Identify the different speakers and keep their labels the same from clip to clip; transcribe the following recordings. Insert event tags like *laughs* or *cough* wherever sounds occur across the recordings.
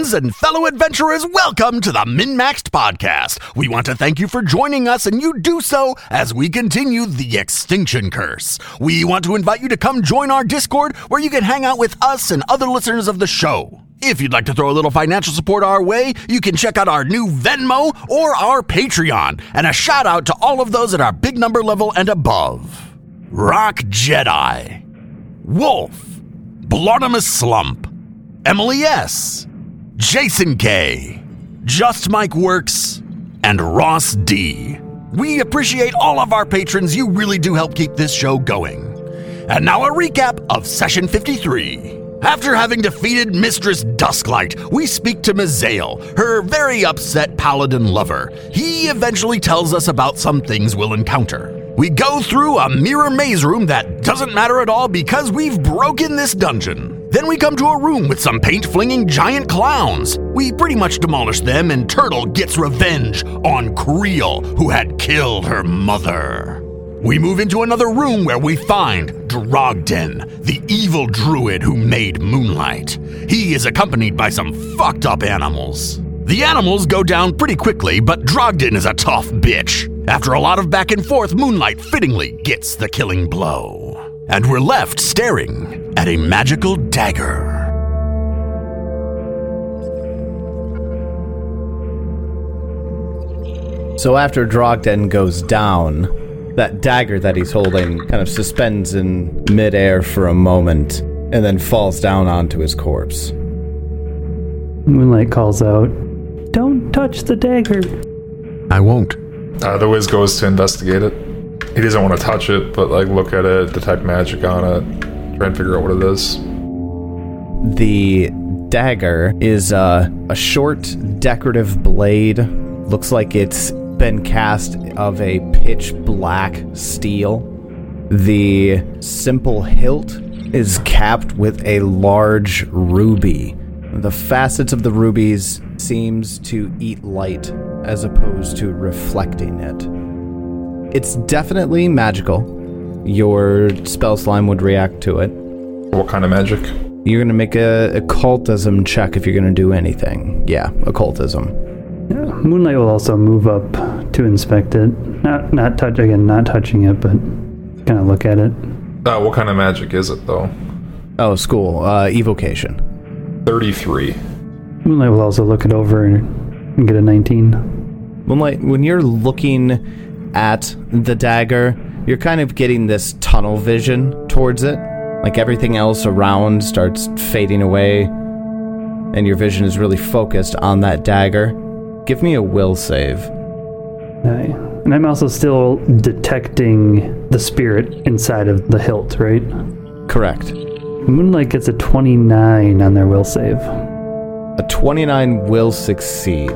Speaker 1: friends and fellow adventurers, welcome to the MinMaxed podcast. We want to thank you for joining us, and you do so as we continue the Extinction Curse. We want to invite you to come join our Discord where you can hang out with us and other listeners of the show. If you'd like to throw a little financial support our way, you can check out our new Venmo or our Patreon. And a shout out to all of those at our big number level and above Rock Jedi, Wolf, Blornimus Slump, Emily S., Jason K., Just Mike Works, and Ross D. We appreciate all of our patrons. You really do help keep this show going. And now a recap of session 53. After having defeated Mistress Dusklight, we speak to Mazael, her very upset paladin lover. He eventually tells us about some things we'll encounter. We go through a mirror maze room that doesn't matter at all because we've broken this dungeon. Then we come to a room with some paint flinging giant clowns. We pretty much demolish them, and Turtle gets revenge on Creel, who had killed her mother. We move into another room where we find Drogden, the evil druid who made Moonlight. He is accompanied by some fucked up animals. The animals go down pretty quickly, but Drogden is a tough bitch. After a lot of back and forth, Moonlight fittingly gets the killing blow. And we're left staring at a magical dagger.
Speaker 2: So after Drogden goes down, that dagger that he's holding kind of suspends in midair for a moment and then falls down onto his corpse.
Speaker 3: Moonlight calls out, Don't touch the dagger.
Speaker 1: I won't.
Speaker 4: Uh, the Wiz goes to investigate it. He doesn't want to touch it, but like look at it, detect magic on it, try and figure out what it is.
Speaker 2: The dagger is a short, decorative blade. Looks like it's been cast of a pitch black steel. The simple hilt is capped with a large ruby. The facets of the rubies seems to eat light as opposed to reflecting it. It's definitely magical. Your spell slime would react to it.
Speaker 4: What kind of magic?
Speaker 2: You're gonna make a occultism check if you're gonna do anything. Yeah, occultism.
Speaker 3: Yeah, Moonlight will also move up to inspect it. Not not touch again, not touching it, but kind of look at it.
Speaker 4: Uh, what kind of magic is it though?
Speaker 2: Oh, school. Uh, evocation.
Speaker 4: 33.
Speaker 3: Moonlight will also look it over and, and get a 19.
Speaker 2: Moonlight, when you're looking at the dagger, you're kind of getting this tunnel vision towards it. Like everything else around starts fading away, and your vision is really focused on that dagger. Give me a will save.
Speaker 3: Aye. And I'm also still detecting the spirit inside of the hilt, right?
Speaker 2: Correct.
Speaker 3: Moonlight gets a 29 on their will save.
Speaker 2: A 29 will succeed.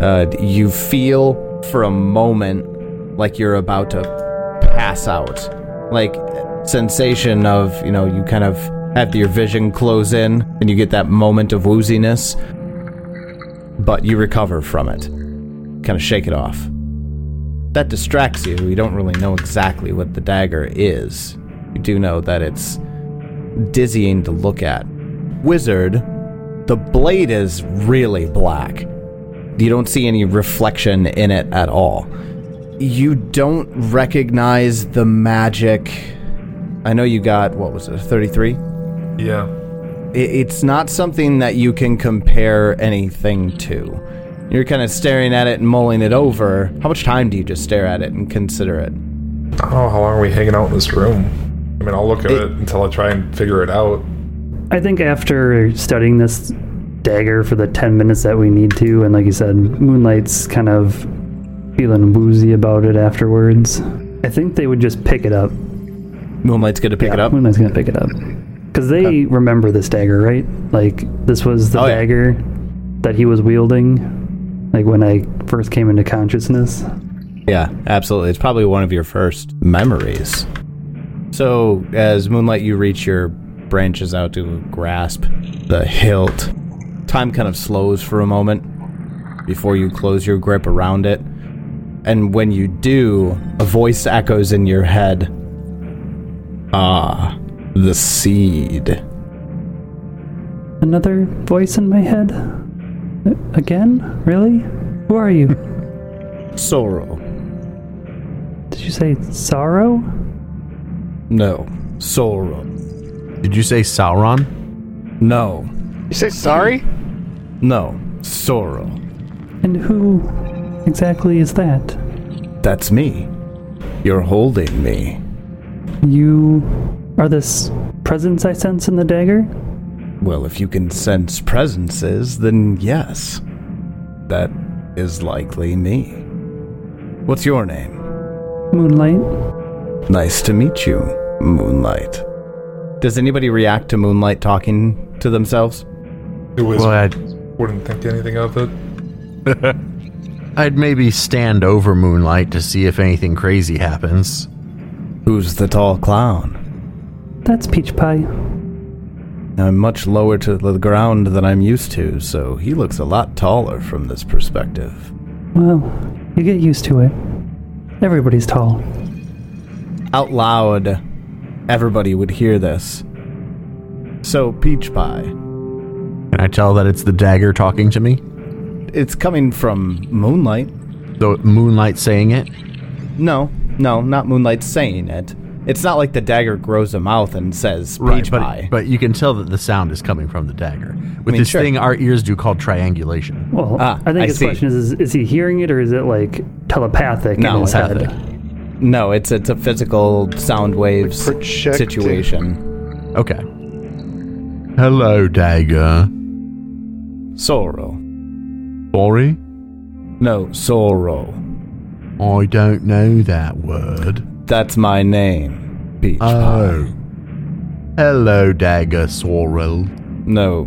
Speaker 2: Uh, you feel for a moment like you're about to pass out. Like, sensation of, you know, you kind of have your vision close in and you get that moment of wooziness, but you recover from it. Kind of shake it off. That distracts you. You don't really know exactly what the dagger is. You do know that it's dizzying to look at. Wizard, the blade is really black. You don't see any reflection in it at all. You don't recognize the magic. I know you got, what was it, 33?
Speaker 4: Yeah.
Speaker 2: It's not something that you can compare anything to. You're kind of staring at it and mulling it over. How much time do you just stare at it and consider it?
Speaker 4: Oh, how long are we hanging out in this room? I mean, I'll look at it, it until I try and figure it out.
Speaker 3: I think after studying this dagger for the 10 minutes that we need to, and like you said, Moonlight's kind of feeling woozy about it afterwards, I think they would just pick it up.
Speaker 2: Moonlight's gonna pick
Speaker 3: yeah,
Speaker 2: it up?
Speaker 3: Moonlight's gonna pick it up. Because they remember this dagger, right? Like, this was the
Speaker 2: Oh, yeah.
Speaker 3: dagger that he was wielding, like when I first came into consciousness.
Speaker 2: Yeah, absolutely. It's probably one of your first memories. So, as Moonlight, you reach your branches out to grasp the hilt. Time kind of slows for a moment before you close your grip around it. And when you do, a voice echoes in your head Ah, the seed.
Speaker 3: Another voice in my head? Again? Really? Who are you?
Speaker 2: Sorrow.
Speaker 3: Did you say sorrow?
Speaker 2: No. Sorrow.
Speaker 1: Did you say Sauron?
Speaker 2: No.
Speaker 5: You say sorry?
Speaker 2: No. Sorrow.
Speaker 3: And who exactly is that?
Speaker 2: That's me. You're holding me.
Speaker 3: You are this presence I sense in the dagger?
Speaker 2: Well, if you can sense presences, then yes. That is likely me. What's your name?
Speaker 3: Moonlight?
Speaker 2: Nice to meet you, Moonlight. Does anybody react to Moonlight talking to themselves?
Speaker 4: It was,
Speaker 1: Well, I'd,
Speaker 4: wouldn't think anything of it. *laughs*
Speaker 1: I'd maybe stand over Moonlight to see if anything crazy happens.
Speaker 2: Who's the tall clown?
Speaker 3: That's Peach Pie.
Speaker 2: I'm much lower to the ground than I'm used to, so he looks a lot taller from this perspective.
Speaker 3: Well, you get used to it. Everybody's tall.
Speaker 2: Out loud, everybody would hear this. So, Peach Pie,
Speaker 1: Can I tell that it's the dagger talking to me?
Speaker 2: It's coming from Moonlight.
Speaker 1: The Moonlight saying it?
Speaker 2: No, no, not Moonlight saying it. It's not like the dagger grows a mouth and says Peach
Speaker 1: but,
Speaker 2: Pie.
Speaker 1: but you can tell that the sound is coming from the dagger. With
Speaker 2: mean,
Speaker 1: this
Speaker 2: sure.
Speaker 1: thing our ears do called triangulation.
Speaker 3: Well,
Speaker 2: Ah,
Speaker 3: I think
Speaker 2: I
Speaker 3: his
Speaker 2: see.
Speaker 3: question is, is is he hearing it or is it like telepathic
Speaker 2: No,
Speaker 3: in his
Speaker 2: telepathic.
Speaker 3: head?
Speaker 2: no, it's it's a physical sound waves
Speaker 5: projecting.
Speaker 2: situation.
Speaker 1: Okay. Hello, dagger.
Speaker 2: Sorrow.
Speaker 1: Sorry?
Speaker 2: No, sorrow.
Speaker 1: I don't know that word.
Speaker 2: That's my name, Peach
Speaker 1: Oh.
Speaker 2: Pie.
Speaker 1: Hello, dagger Sorrel.
Speaker 2: No,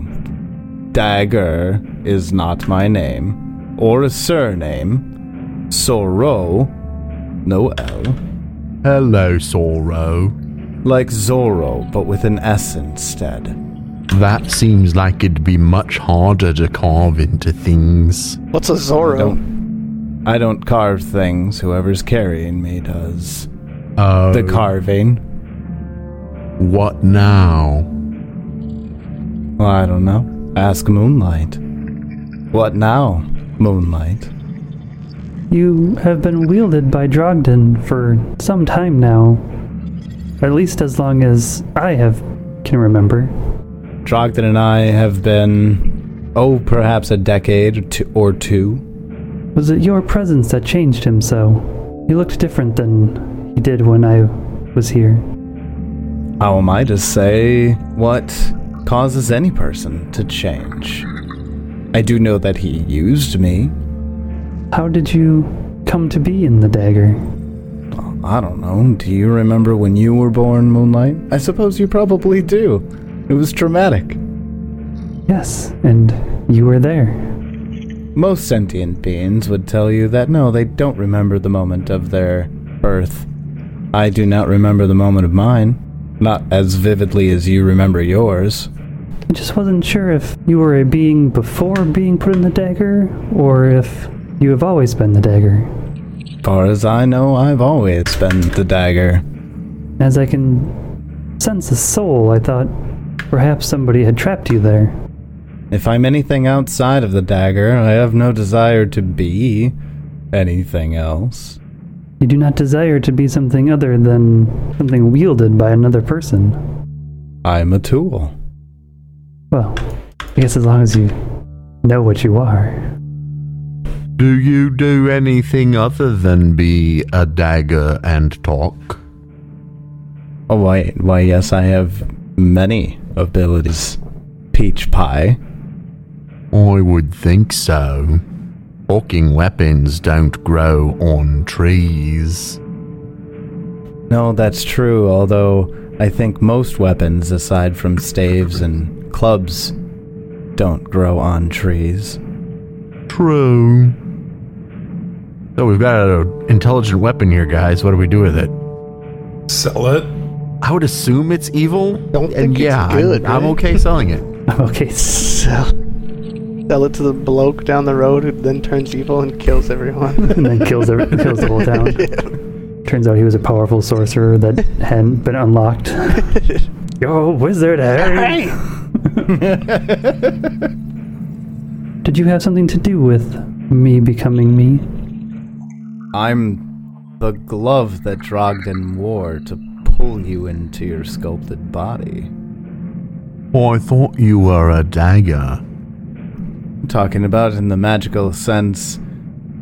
Speaker 2: Dagger is not my name, or a surname. Sorrow, no L.
Speaker 1: Hello, Sorrow.
Speaker 2: Like Zorro, but with an S instead.
Speaker 1: That seems like it'd be much harder to carve into things.
Speaker 5: What's a Zorro?
Speaker 2: Don't, I don't carve things, whoever's carrying me does.
Speaker 1: Oh.
Speaker 2: The carving?
Speaker 1: What now?
Speaker 2: Well, I don't know. Ask Moonlight. What now, Moonlight?
Speaker 3: You have been wielded by Drogden for some time now. At least as long as I have can remember.
Speaker 2: Drogden and I have been, oh, perhaps a decade or two. Or two.
Speaker 3: Was it your presence that changed him so? He looked different than he did when I was here.
Speaker 2: How am I to say what causes any person to change? I do know that he used me.
Speaker 3: How did you come to be in the dagger?
Speaker 2: I don't know. Do you remember when you were born, Moonlight? I suppose you probably do. It was traumatic.
Speaker 3: Yes, and you were there.
Speaker 2: Most sentient beings would tell you that no, they don't remember the moment of their birth. I do not remember the moment of mine. Not as vividly as you remember yours.
Speaker 3: I just wasn't sure if you were a being before being put in the dagger, or if you have always been the dagger.
Speaker 2: Far as I know, I've always been the dagger.
Speaker 3: As I can sense a soul, I thought perhaps somebody had trapped you there.
Speaker 2: If I'm anything outside of the dagger, I have no desire to be anything else.
Speaker 3: You do not desire to be something other than something wielded by another person.
Speaker 2: I'm a tool.
Speaker 3: Well, I guess as long as you know what you are.
Speaker 1: Do you do anything other than be a dagger and talk?
Speaker 2: Oh, why, why, yes, I have many abilities. Peach pie.
Speaker 1: I would think so. Talking weapons don't grow on trees.
Speaker 2: No, that's true, although I think most weapons, aside from staves and clubs, don't grow on trees.
Speaker 1: True. So we've got an intelligent weapon here, guys. What do we do with it?
Speaker 4: Sell it.
Speaker 1: I would assume it's evil.
Speaker 5: Don't
Speaker 1: and
Speaker 5: think it's
Speaker 1: yeah, I'm-
Speaker 5: good,
Speaker 1: I'm, okay selling it. *laughs*
Speaker 3: Okay,
Speaker 5: Sell, sell it to the bloke down the road who then turns evil and kills everyone. *laughs*
Speaker 3: and then kills every, kills the whole town. *laughs* Turns out he was a powerful sorcerer that hadn't been unlocked. Yo, wizard, hey! Did you have something to do with me becoming me?
Speaker 2: I'm the glove that Drogden wore to pull you into your sculpted body.
Speaker 1: Oh, I thought you were a dagger.
Speaker 2: Talking about in the magical sense,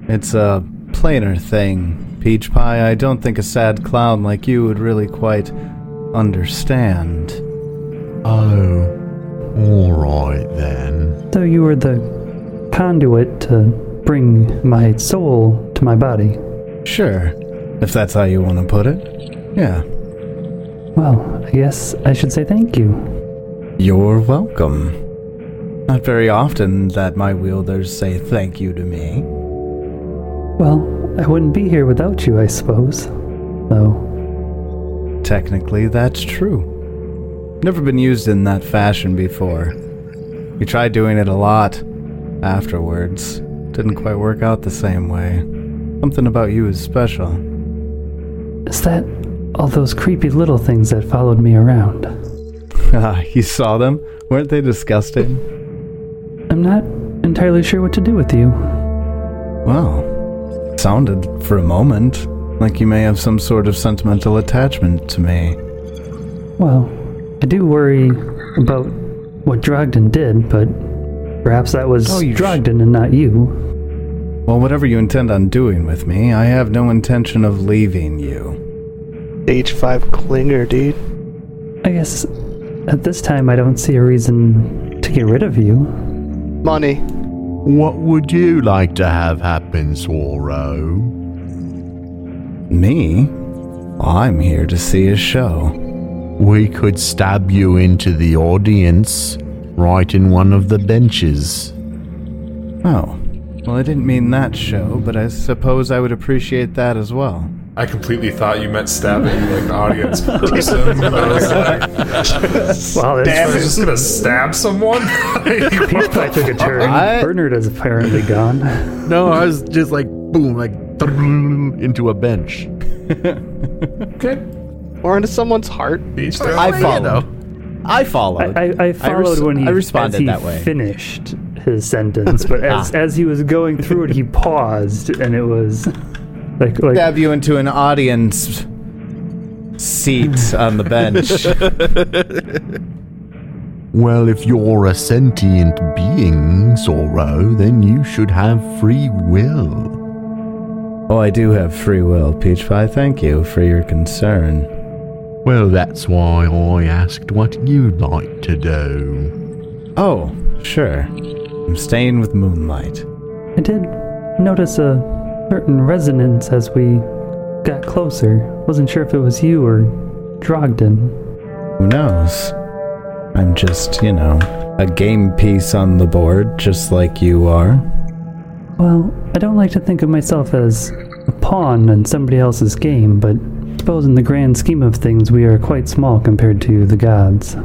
Speaker 2: it's a plainer thing. Peach Pie, I don't think a sad clown like you would really quite understand.
Speaker 1: Oh, alright then.
Speaker 3: So you were the conduit to bring my soul to my body.
Speaker 2: Sure, if that's how you want to put it. Yeah.
Speaker 3: Well, I guess I should say thank you.
Speaker 2: You're welcome. Not very often that my wielders say thank you to me.
Speaker 3: Well, I wouldn't be here without you, I suppose. Though,
Speaker 2: Technically, that's true. Never been used in that fashion before. We tried doing it a lot afterwards. Didn't quite work out the same way. Something about you is special.
Speaker 3: is that all those creepy little things that followed me around? *laughs*
Speaker 2: Ah, you saw them? Weren't they disgusting?
Speaker 3: I'm not entirely sure what to do with you.
Speaker 2: Well, sounded for a moment like you may have some sort of sentimental attachment to me.
Speaker 3: Well, I do worry about what Drogden did, but perhaps that was
Speaker 2: Oh, you sh-
Speaker 3: and not you.
Speaker 2: Well, whatever you intend on doing with me, I have no intention of leaving you.
Speaker 5: Stage 5 clinger, dude.
Speaker 3: I guess at this time I don't see a reason to get rid of you.
Speaker 5: Money.
Speaker 1: What would you like to have happen, Sorrow?
Speaker 2: Me? I'm here to see a show.
Speaker 1: We could stab you into the audience right in one of the benches.
Speaker 2: Oh. Well, I didn't mean that show, but I suppose I would appreciate that as well.
Speaker 4: I completely thought you meant stabbing you like an audience person. I was *laughs* like,
Speaker 3: Wow,
Speaker 4: I was just gonna stab someone. *laughs*
Speaker 3: Peach Pie took a turn.
Speaker 2: I-
Speaker 3: Bernard is apparently gone.
Speaker 1: No, I was just like, boom, like *laughs* into a bench.
Speaker 4: okay.
Speaker 5: Or into someone's heart.
Speaker 4: Each their
Speaker 2: I
Speaker 4: own.
Speaker 2: followed. I followed.
Speaker 3: I, I, I followed
Speaker 2: res-
Speaker 3: when he,
Speaker 2: I responded
Speaker 3: as he
Speaker 2: that way.
Speaker 3: finished his sentence, but as, ah. as he was going through it, he paused, and it was like like
Speaker 2: Stab you into an audience seat *laughs* on the bench.
Speaker 1: Well, if you're a sentient being, Sorrow, then you should have free will.
Speaker 2: oh, I do have free will, Peach Pie. Thank you for your concern.
Speaker 1: Well, that's why I asked what you'd like to do.
Speaker 2: Oh, sure. I'm staying with Moonlight.
Speaker 3: I did notice a certain resonance as we got closer. Wasn't sure if it was you or Drogden.
Speaker 2: Who knows? I'm just, you know, a game piece on the board, just like you are.
Speaker 3: Well, I don't like to think of myself as a pawn in somebody else's game, but I suppose in the grand scheme of things, we are quite small compared to the gods.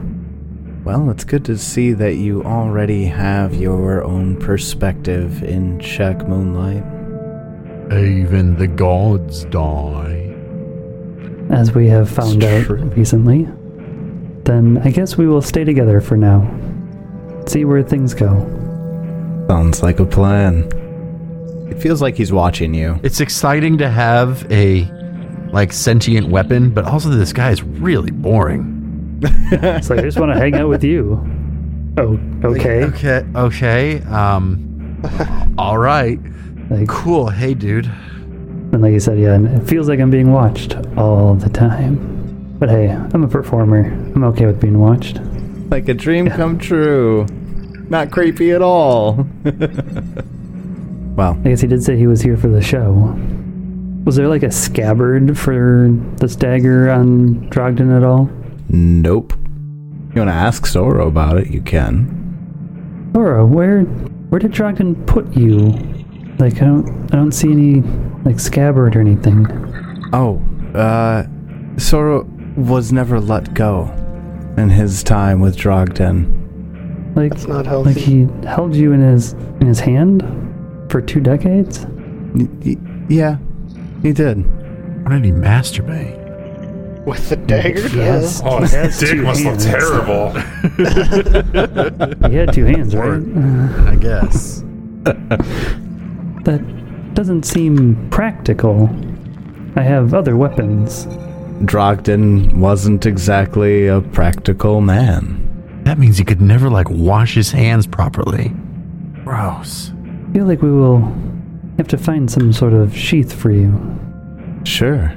Speaker 2: Well, it's good to see that you already have your own perspective in check, Moonlight.
Speaker 1: Even the gods die.
Speaker 3: as we have found
Speaker 2: It's
Speaker 3: out
Speaker 2: true.
Speaker 3: recently. Then I guess we will stay together for now. See where things go.
Speaker 2: Sounds like a plan. It feels like he's watching you.
Speaker 1: It's exciting to have a like sentient weapon, but also this guy is really boring. *laughs*
Speaker 3: It's like I just want to hang out with you. Oh, okay.
Speaker 1: Okay. Okay. Um. all right.
Speaker 3: Like,
Speaker 1: Cool. Hey, dude.
Speaker 3: and like you said, yeah, and it feels like I'm being watched all the time. But hey, I'm a performer. I'm okay with being watched.
Speaker 2: Like a dream come true. Not creepy at all. *laughs* well,
Speaker 3: I guess he did say he was here for the show. Was there like a scabbard for this dagger on Drogden at all?
Speaker 2: nope. You want to ask Sorrow about it, you can.
Speaker 3: Laura, where where did Drogden put you? Like I don't I don't see any like scabbard or anything.
Speaker 2: Oh, uh, Sorrow was never let go in his time with Drogden.
Speaker 3: Like
Speaker 5: That's not healthy.
Speaker 3: like he held you in his in his hand for two decades?
Speaker 2: Y- y- yeah, he did.
Speaker 1: Why did he masturbate?
Speaker 5: With the dagger?
Speaker 3: He has,
Speaker 4: Oh,
Speaker 3: he
Speaker 4: his dick
Speaker 3: two
Speaker 4: must look
Speaker 3: hands.
Speaker 4: terrible. *laughs*
Speaker 3: He had two hands, right?
Speaker 1: I guess. *laughs*
Speaker 3: That doesn't seem practical. I have other weapons.
Speaker 2: Drogden wasn't exactly a practical man.
Speaker 1: That means he could never like wash his hands properly. Gross.
Speaker 3: I feel like we will have to find some sort of sheath for you.
Speaker 2: Sure.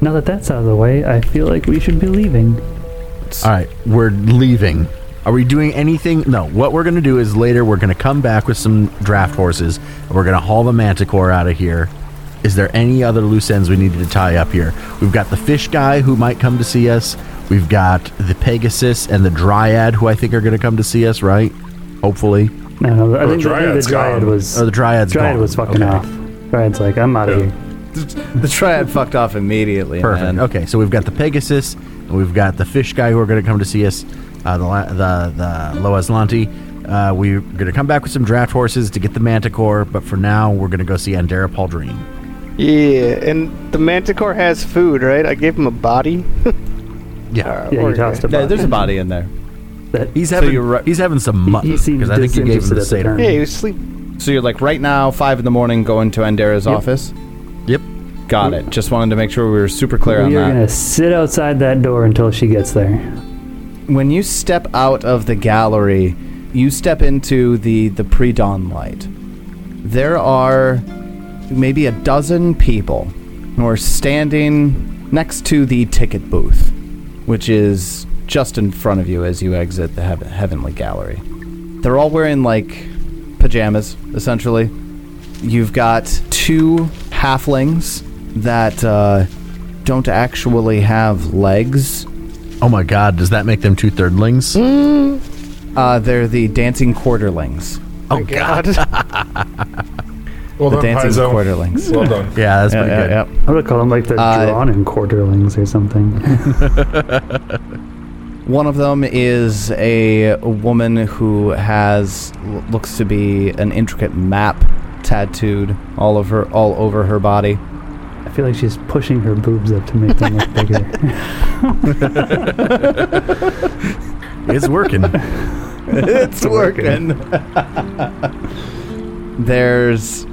Speaker 3: Now that that's out of the way, I feel like we should be leaving.
Speaker 1: All right, we're leaving. Are we doing anything? No. What we're going to do is later we're going to come back with some draft horses and we're going to haul the manticore out of here. Is there any other loose ends we needed to tie up here? We've got the fish guy who might come to see us. We've got the Pegasus and the Dryad who I think are going to come to see us, right? Hopefully.
Speaker 3: No, no, I oh, think, I think the dryad
Speaker 4: gone.
Speaker 3: was
Speaker 1: Oh, the Dryad's
Speaker 3: dryad
Speaker 1: gone.
Speaker 3: was fucking
Speaker 1: Okay.
Speaker 3: off. Dryad's like, I'm out of
Speaker 4: Yeah.
Speaker 3: here.
Speaker 2: The dryad fucked off immediately.
Speaker 1: Perfect.
Speaker 2: man.
Speaker 1: Okay, so we've got the Pegasus, and we've got the fish guy who are going to come to see us, uh, the the the Loas Lanti. Uh, we're going to come back with some draft horses to get the Manticore, but for now, we're going to go see Andera Paldreen.
Speaker 5: Yeah, and the manticore has food, right? I gave him a body. *laughs*
Speaker 1: Yeah,
Speaker 3: Yeah, you tossed a
Speaker 2: Yeah, there's a
Speaker 3: body.
Speaker 2: body in there.
Speaker 3: That,
Speaker 1: he's
Speaker 2: So
Speaker 1: having
Speaker 2: you're right-
Speaker 1: he's having some mutton because I think you gave him the
Speaker 3: disinterested at the.
Speaker 5: Yeah, he was sleeping.
Speaker 2: So you're like right now, five in the morning, going to Andera's office.
Speaker 1: Yep.
Speaker 2: Got it. Just wanted to make sure we were super clear on that.
Speaker 3: we are gonna sit outside that door until she gets there.
Speaker 2: When you step out of the gallery, you step into the the pre-dawn light. There are maybe a dozen people who are standing next to the ticket booth, which is just in front of you as you exit the heav- heavenly gallery. They're all wearing like pajamas, essentially. You've got two halflings that uh, don't actually have legs.
Speaker 1: Oh my God, does that make them two thirdlings?
Speaker 2: Uh, they're the dancing quarterlings.
Speaker 1: Oh God. *laughs*
Speaker 4: Well
Speaker 2: The
Speaker 4: done,
Speaker 2: dancing
Speaker 4: Paizo.
Speaker 2: quarterlings.
Speaker 4: Well done.
Speaker 1: Yeah, that's
Speaker 2: Yeah,
Speaker 1: pretty
Speaker 2: yeah,
Speaker 1: good.
Speaker 2: yeah.
Speaker 3: I would call them like the
Speaker 2: Uh,
Speaker 3: drawn in quarterlings or something. *laughs*
Speaker 2: One of them is a woman who has looks to be an intricate map tattooed all of her all over her body.
Speaker 3: I feel like she's pushing her boobs up to make them look bigger. *laughs*
Speaker 1: It's working.
Speaker 2: it's working. There's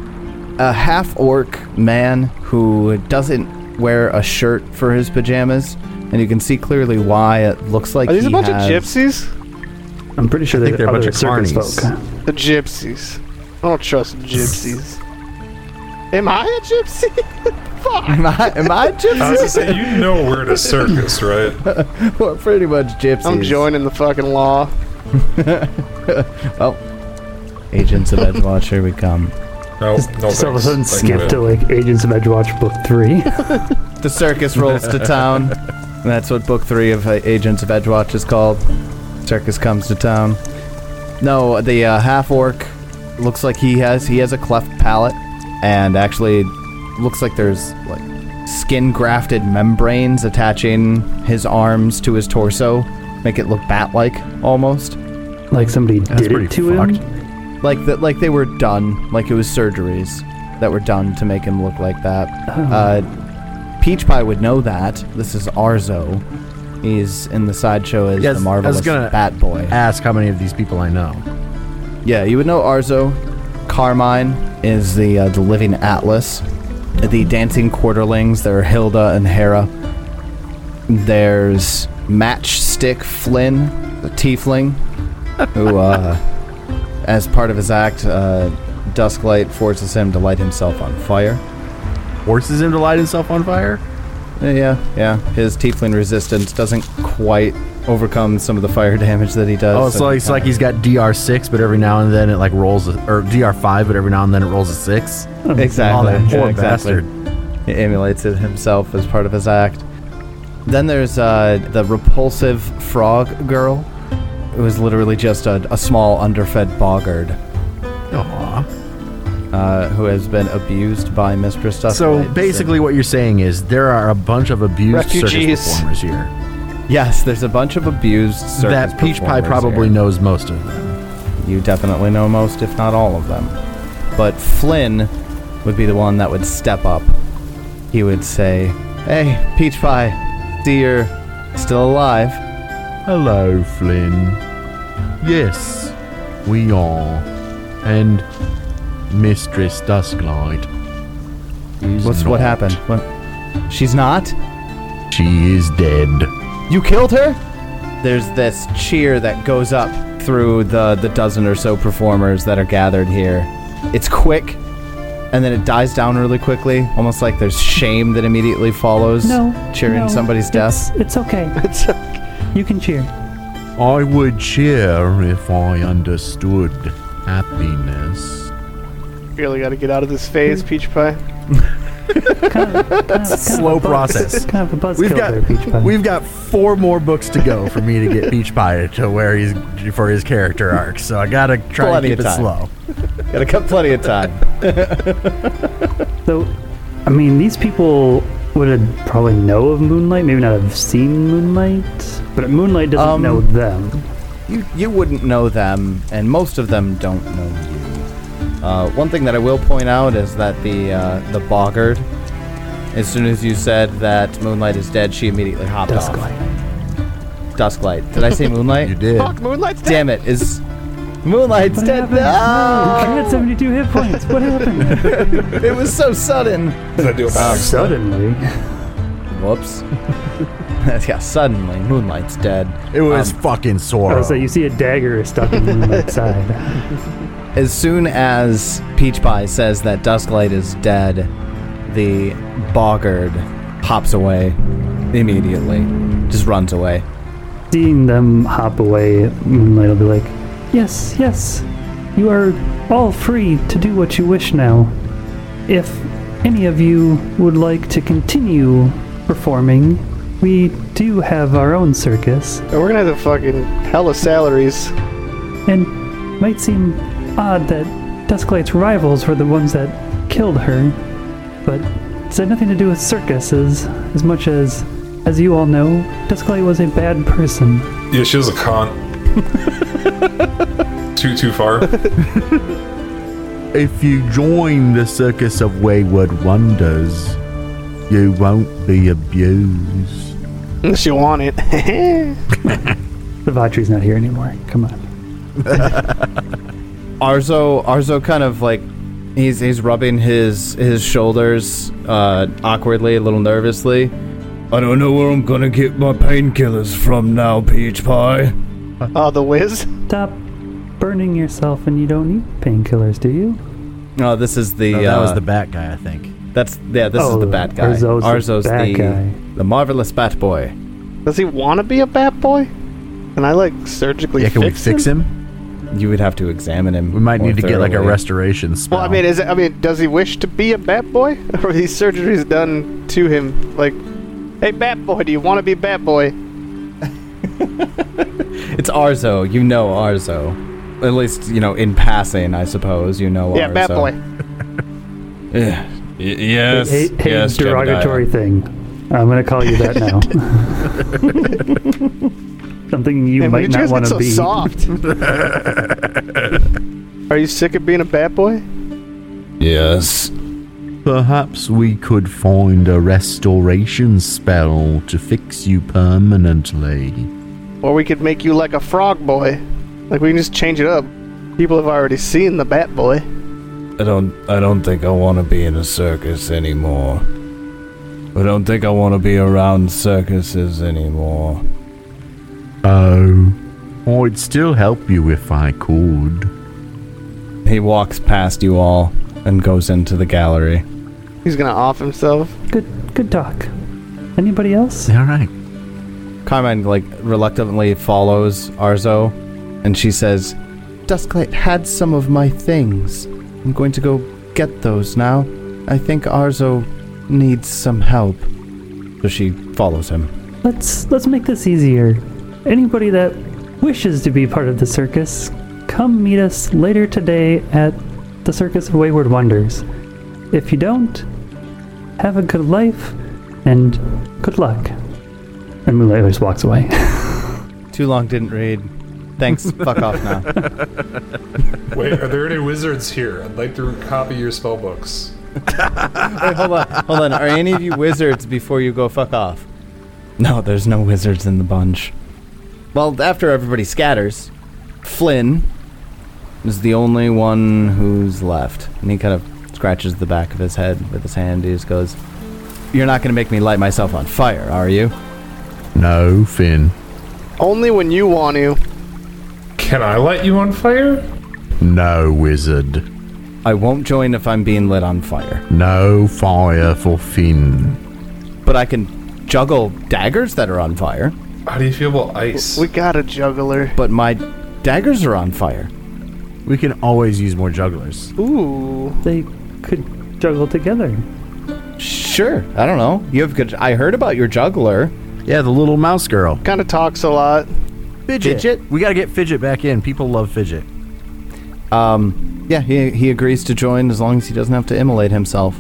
Speaker 2: a half orc man who doesn't wear a shirt for his pajamas, and you can see clearly why. It looks like
Speaker 5: Are these
Speaker 2: he
Speaker 5: a bunch
Speaker 2: has-
Speaker 5: of gypsies?
Speaker 3: I'm pretty sure
Speaker 1: I think
Speaker 3: they're,
Speaker 1: they're a bunch of
Speaker 3: circus
Speaker 1: carnies.
Speaker 3: folk.
Speaker 5: The gypsies. I don't trust gypsies. Am I a gypsy? *laughs* Fuck.
Speaker 2: Am I, am I *laughs*
Speaker 4: I was gonna
Speaker 2: gypsy?
Speaker 4: say, you know we're at a circus, right? *laughs*
Speaker 2: We're pretty much gypsies.
Speaker 5: I'm joining the fucking law. *laughs*
Speaker 2: Oh, agents of Edgewatch, here we come.
Speaker 4: No, no
Speaker 3: Just all of a sudden skip to like Agents of Edgewatch book three.
Speaker 2: The circus rolls to town. That's what book three of uh, Agents of Edgewatch is called. Circus comes to town. No, the uh, half orc looks like he has he has a cleft palate, and actually looks like there's like skin grafted membranes attaching his arms to his torso, make it look bat like almost.
Speaker 3: like somebody
Speaker 1: That's
Speaker 3: did it to
Speaker 1: fucked.
Speaker 3: him.
Speaker 2: like that like they were done like it was surgeries that were done to make him look like that
Speaker 3: Oh.
Speaker 2: uh, peach pie would know that this is arzo he's in the sideshow as
Speaker 1: Yes, I
Speaker 2: the
Speaker 1: was
Speaker 2: marvelous
Speaker 1: gonna-
Speaker 2: bat boy
Speaker 1: Ask how many of these people I know.
Speaker 2: yeah you would know arzo carmine is the uh, the living atlas the dancing quarterlings there are hilda and hera there's matchstick flynn the tiefling who *laughs* uh as part of his act, uh, Dusklight forces him to light himself on fire.
Speaker 1: Forces him to light himself on fire?
Speaker 2: Uh, yeah, yeah. His tiefling resistance doesn't quite overcome some of the fire *laughs* damage that he does.
Speaker 1: Oh, it's
Speaker 2: so
Speaker 1: like it's like
Speaker 2: kinda-
Speaker 1: he's got DR six, but every now and then it like rolls, a, or DR five, but every now and then it rolls a six. *laughs*
Speaker 2: exactly,
Speaker 1: Oh, that poor
Speaker 2: exactly.
Speaker 1: bastard.
Speaker 2: He emulates it himself as part of his act. Then there's uh, the repulsive frog girl, who is literally just a, a small underfed boggard
Speaker 1: Aw.
Speaker 2: uh, who has been abused by Mistress.
Speaker 1: So basically, what you're saying is there are a bunch of abused
Speaker 5: Refugees.
Speaker 1: circus performers here.
Speaker 2: Yes, there's a bunch of abused circus
Speaker 1: that Peach Pie
Speaker 2: performers
Speaker 1: probably
Speaker 2: here.
Speaker 1: knows most of them.
Speaker 2: You definitely know most, if not all of them. But Flynn would be the one that would step up. He would say, Hey, Peach Pie. See you're still alive.
Speaker 1: Hello, Flynn. Yes, we are. And Mistress Dusklight. is
Speaker 2: What's what
Speaker 1: not.
Speaker 2: happened? What? She's not?
Speaker 1: She is dead.
Speaker 2: You killed her? There's this cheer that goes up through the, the dozen or so performers that are gathered here. It's quick, and then it dies down really quickly, almost like there's shame that immediately follows
Speaker 3: No.
Speaker 2: cheering
Speaker 3: no,
Speaker 2: somebody's death.
Speaker 3: It's, it's okay. *laughs*
Speaker 5: It's okay.
Speaker 3: You can cheer.
Speaker 1: I would cheer if I understood happiness.
Speaker 5: really got to get out of this phase, hmm. Peach Pie. *laughs*
Speaker 3: Kind of, kind of,
Speaker 1: Slow process.
Speaker 3: Kind of a buzzkill
Speaker 1: We've got
Speaker 3: there, Peach Pie.
Speaker 1: we've got four more books to go for me to get Peach Pie to where he's for his character arc. So I gotta try
Speaker 2: Plenty
Speaker 1: to keep it slow. *laughs*
Speaker 2: gotta cut plenty of time. *laughs*
Speaker 3: So, I mean, these people would have probably know of Moonlight, maybe not have seen Moonlight, but Moonlight doesn't
Speaker 2: Um,
Speaker 3: know them.
Speaker 2: You you wouldn't know them, and most of them don't know you. Uh, one thing that I will point out is that the uh, the boggard, as soon as you said that Moonlight is dead, she immediately hopped
Speaker 3: Dusklight.
Speaker 2: off. Dusklight. Did I say Moonlight? *laughs*
Speaker 1: You did.
Speaker 5: Fuck, Moonlight's dead.
Speaker 2: Damn it! Is Moonlight's
Speaker 3: What
Speaker 2: dead?
Speaker 3: happened?
Speaker 2: No!
Speaker 3: She had 72 hit points. What happened? *laughs*
Speaker 2: It was so sudden.
Speaker 4: Did I do a back?
Speaker 3: Suddenly.
Speaker 2: Whoops. *laughs* yeah, suddenly Moonlight's dead.
Speaker 1: It was
Speaker 2: Um,
Speaker 1: fucking
Speaker 3: Oh,
Speaker 1: sore.
Speaker 3: so you see a dagger stuck in Moonlight's side.
Speaker 2: As soon as Peach Pie says that Dusklight is dead, the boggard hops away immediately. Just runs away.
Speaker 3: Seeing them hop away, Moonlight will be like, Yes, yes, you are all free to do what you wish now. If any of you would like to continue performing, we do have our own circus,
Speaker 5: We're gonna have the fucking hella salaries.
Speaker 3: and might seem odd that Dusklight's rivals were the ones that killed her, but it's had nothing to do with circuses as much as, as you all know, Dusklight was a bad person.
Speaker 4: Yeah, she was a cunt. *laughs* too too far.
Speaker 1: If you join the Circus of Wayward Wonders, you won't be abused.
Speaker 5: Unless you want it. *laughs*
Speaker 3: The Vatri's not here anymore. Come on. *laughs*
Speaker 2: Arzo Arzo kind of like he's he's rubbing his his shoulders uh, awkwardly, a little nervously. I don't know where I'm gonna get my painkillers from now, Peach Pie. *laughs*
Speaker 5: oh, the whiz.
Speaker 3: Stop burning yourself and you don't need painkillers, do you?
Speaker 2: No, this is the
Speaker 1: No, that was
Speaker 2: uh,
Speaker 1: the bat guy, I think.
Speaker 2: that's yeah, this is
Speaker 3: Oh,
Speaker 2: the bat guy.
Speaker 3: Arzo's the
Speaker 2: Arzo's
Speaker 3: bad
Speaker 2: the
Speaker 3: guy.
Speaker 2: the marvelous bat boy.
Speaker 5: Does he want to be a bat boy? Can I like surgically
Speaker 1: Yeah, can we
Speaker 5: fix
Speaker 1: fix
Speaker 5: him?
Speaker 1: him?
Speaker 2: You would have to examine him.
Speaker 1: We might
Speaker 2: more
Speaker 1: need to get like a
Speaker 2: thoroughly.
Speaker 1: restoration spell.
Speaker 5: Well, I mean, is it, I mean, does he wish to be a bat boy, *laughs* or are these surgeries done to him? Like, hey, bat boy, do you want to be bat boy? *laughs*
Speaker 2: It's Arzo. You know Arzo. At least you know in passing, I suppose. You know
Speaker 5: Yeah,
Speaker 2: Arzo.
Speaker 5: bat boy. *laughs*
Speaker 2: Yeah. Y- yes.
Speaker 3: hey, hey
Speaker 2: yes,
Speaker 3: derogatory thing. I'm gonna call you that now. Something you
Speaker 5: Man,
Speaker 3: might
Speaker 5: when
Speaker 3: not want to
Speaker 5: get
Speaker 3: be.
Speaker 5: soft? *laughs* Are you sick of being a bat boy?
Speaker 2: Yes.
Speaker 1: Perhaps we could find a restoration spell to fix you permanently.
Speaker 5: Or we could make you like a frog boy. Like we can just change it up. People have already seen the bat boy.
Speaker 2: I don't. I don't think I want to be in a circus anymore. I don't think I want to be around circuses anymore.
Speaker 1: Oh, oh I'd still help you if I could.
Speaker 2: He walks past you all and goes into the gallery.
Speaker 5: He's gonna off himself.
Speaker 3: Good, good talk. Anybody else?
Speaker 1: All right.
Speaker 2: Carmine like reluctantly follows Arzo, and she says, "Dusklight had some of my things. I'm going to go get those now. I think Arzo needs some help." So she follows him.
Speaker 3: Let's let's make this easier. Anybody that wishes to be part of the circus, come meet us later today at the Circus of Wayward Wonders. If you don't, have a good life and good luck. And Moonlight just walks away. *laughs*
Speaker 2: Too long didn't read. Thanks. Fuck off now. *laughs*
Speaker 4: Wait, are there any wizards here? I'd like to copy your spell books. *laughs*
Speaker 2: Wait, hold on, hold on. Are any of you wizards before you go fuck off? No, there's no wizards in the bunch. Well, after everybody scatters, Flynn is the only one who's left. And he kind of scratches the back of his head with his hand. He just goes, You're not going to make me light myself on fire, are you?
Speaker 1: No, Finn.
Speaker 5: Only when you want to.
Speaker 4: Can I light you on fire?
Speaker 1: No, wizard.
Speaker 2: I won't join if I'm being lit on fire.
Speaker 1: No fire for Finn.
Speaker 2: But I can juggle daggers that are on fire.
Speaker 4: How do you feel about ice?
Speaker 5: We got a juggler.
Speaker 2: But my daggers are on fire.
Speaker 1: We can always use more jugglers.
Speaker 5: Ooh.
Speaker 3: They could juggle together.
Speaker 2: Sure. I don't know. You have good. I heard about your juggler.
Speaker 1: Yeah, the little mouse girl.
Speaker 5: Kind of talks a lot.
Speaker 1: Fidget.
Speaker 2: Fidget?
Speaker 1: We gotta get Fidget back in. People love Fidget.
Speaker 2: Um, yeah, he, he agrees to join as long as he doesn't have to immolate himself.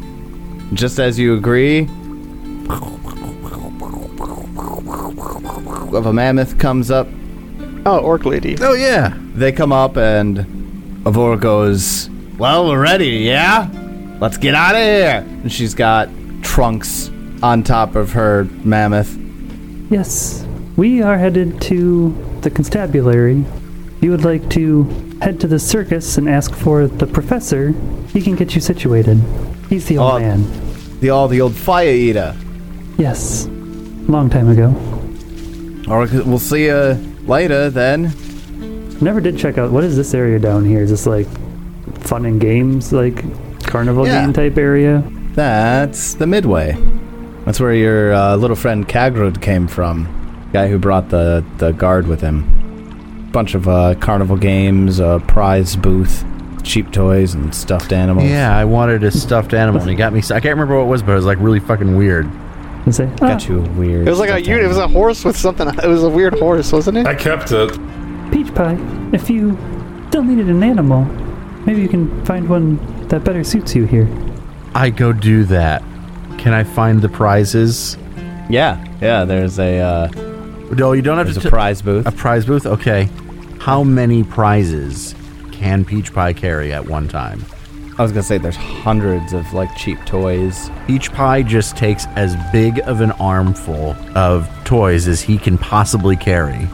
Speaker 2: Just as you agree, if a mammoth comes up,
Speaker 5: Oh, orc lady.
Speaker 1: Oh yeah.
Speaker 2: they come up and Avor goes, Well, we're ready, yeah? Let's get out of here. And she's got trunks on top of her mammoth.
Speaker 3: Yes, we are headed to the constabulary. If you would like to head to the circus and ask for the professor, he can get you situated. He's the old
Speaker 2: Oh.
Speaker 3: man.
Speaker 2: The all the old fire eater.
Speaker 3: Yes, long time ago.
Speaker 2: Or we'll see you later then.
Speaker 3: Never did check out what is this area down here? Is this like fun and games, like carnival
Speaker 2: Yeah.
Speaker 3: game type area?
Speaker 2: That's the Midway. That's where your uh, little friend Kagrud came from. Guy who brought the, the guard with him. Bunch of uh, carnival games, a prize booth, cheap toys, and stuffed animals.
Speaker 1: Yeah, I wanted a stuffed animal, and he got me. I can't remember what it was, but it was like really fucking weird.
Speaker 3: And say, ah,
Speaker 2: Got you a weird.
Speaker 5: It was like a
Speaker 2: stuffed
Speaker 5: u- it was a horse with something. It was a weird horse, wasn't it?
Speaker 4: I kept it.
Speaker 3: peach pie. If you still needed an animal, maybe you can find one that better suits you here.
Speaker 1: I go do that. Can I find the prizes?
Speaker 2: Yeah, yeah. There's a uh,
Speaker 1: No, you don't have
Speaker 2: there's
Speaker 1: to.
Speaker 2: a prize booth.
Speaker 1: a prize booth. Okay. How many prizes can Peach Pie carry at one time?
Speaker 2: I was gonna say there's hundreds of like cheap toys.
Speaker 1: Peach Pie just takes as big of an armful of toys as he can possibly carry,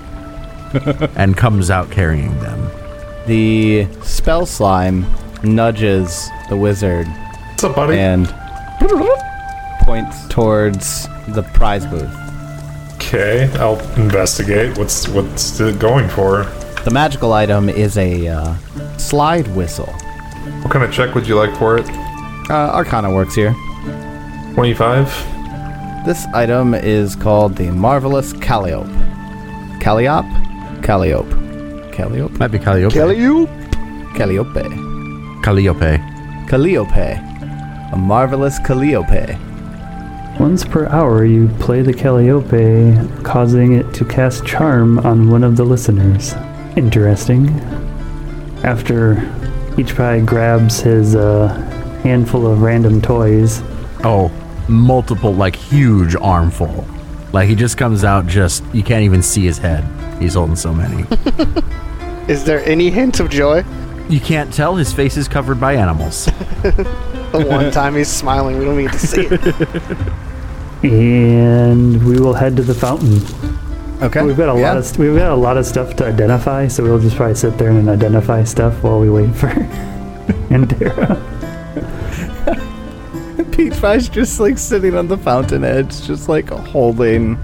Speaker 1: *laughs* and comes out carrying them.
Speaker 2: The spell slime nudges the wizard
Speaker 4: What's up, buddy?
Speaker 2: and points towards the prize booth.
Speaker 4: Okay, I'll investigate. What's what's it going for?
Speaker 2: The magical item is a uh, slide whistle.
Speaker 4: What kind of check would you like for it?
Speaker 2: Uh, Arcana works here.
Speaker 4: Twenty-five.
Speaker 2: This item is called the Marvelous Calliope. Calliope? Calliope. Calliope?
Speaker 1: Might be Calliope.
Speaker 5: Kelly, you?
Speaker 2: Calliope.
Speaker 1: Calliope.
Speaker 2: Calliope. A marvelous Calliope.
Speaker 3: Once per hour, you play the Calliope, causing it to cast charm on one of the listeners. Interesting. After each pie grabs his uh, handful of random toys,
Speaker 1: Oh, multiple, like huge armful. Like he just comes out, just you can't even see his head. He's holding so many. *laughs*
Speaker 5: Is there any hint of joy?
Speaker 1: you can't tell his face is covered by animals. *laughs*
Speaker 5: The one *laughs* time he's smiling, we don't even get to see it.
Speaker 3: and we will head to the fountain.
Speaker 2: Okay.
Speaker 3: We've got a lot of st- we've got a lot of stuff to identify, so we'll just probably sit there and identify stuff while we wait for *laughs* Andera. *laughs*
Speaker 2: Peach Pie's just like sitting on the fountain edge, just like holding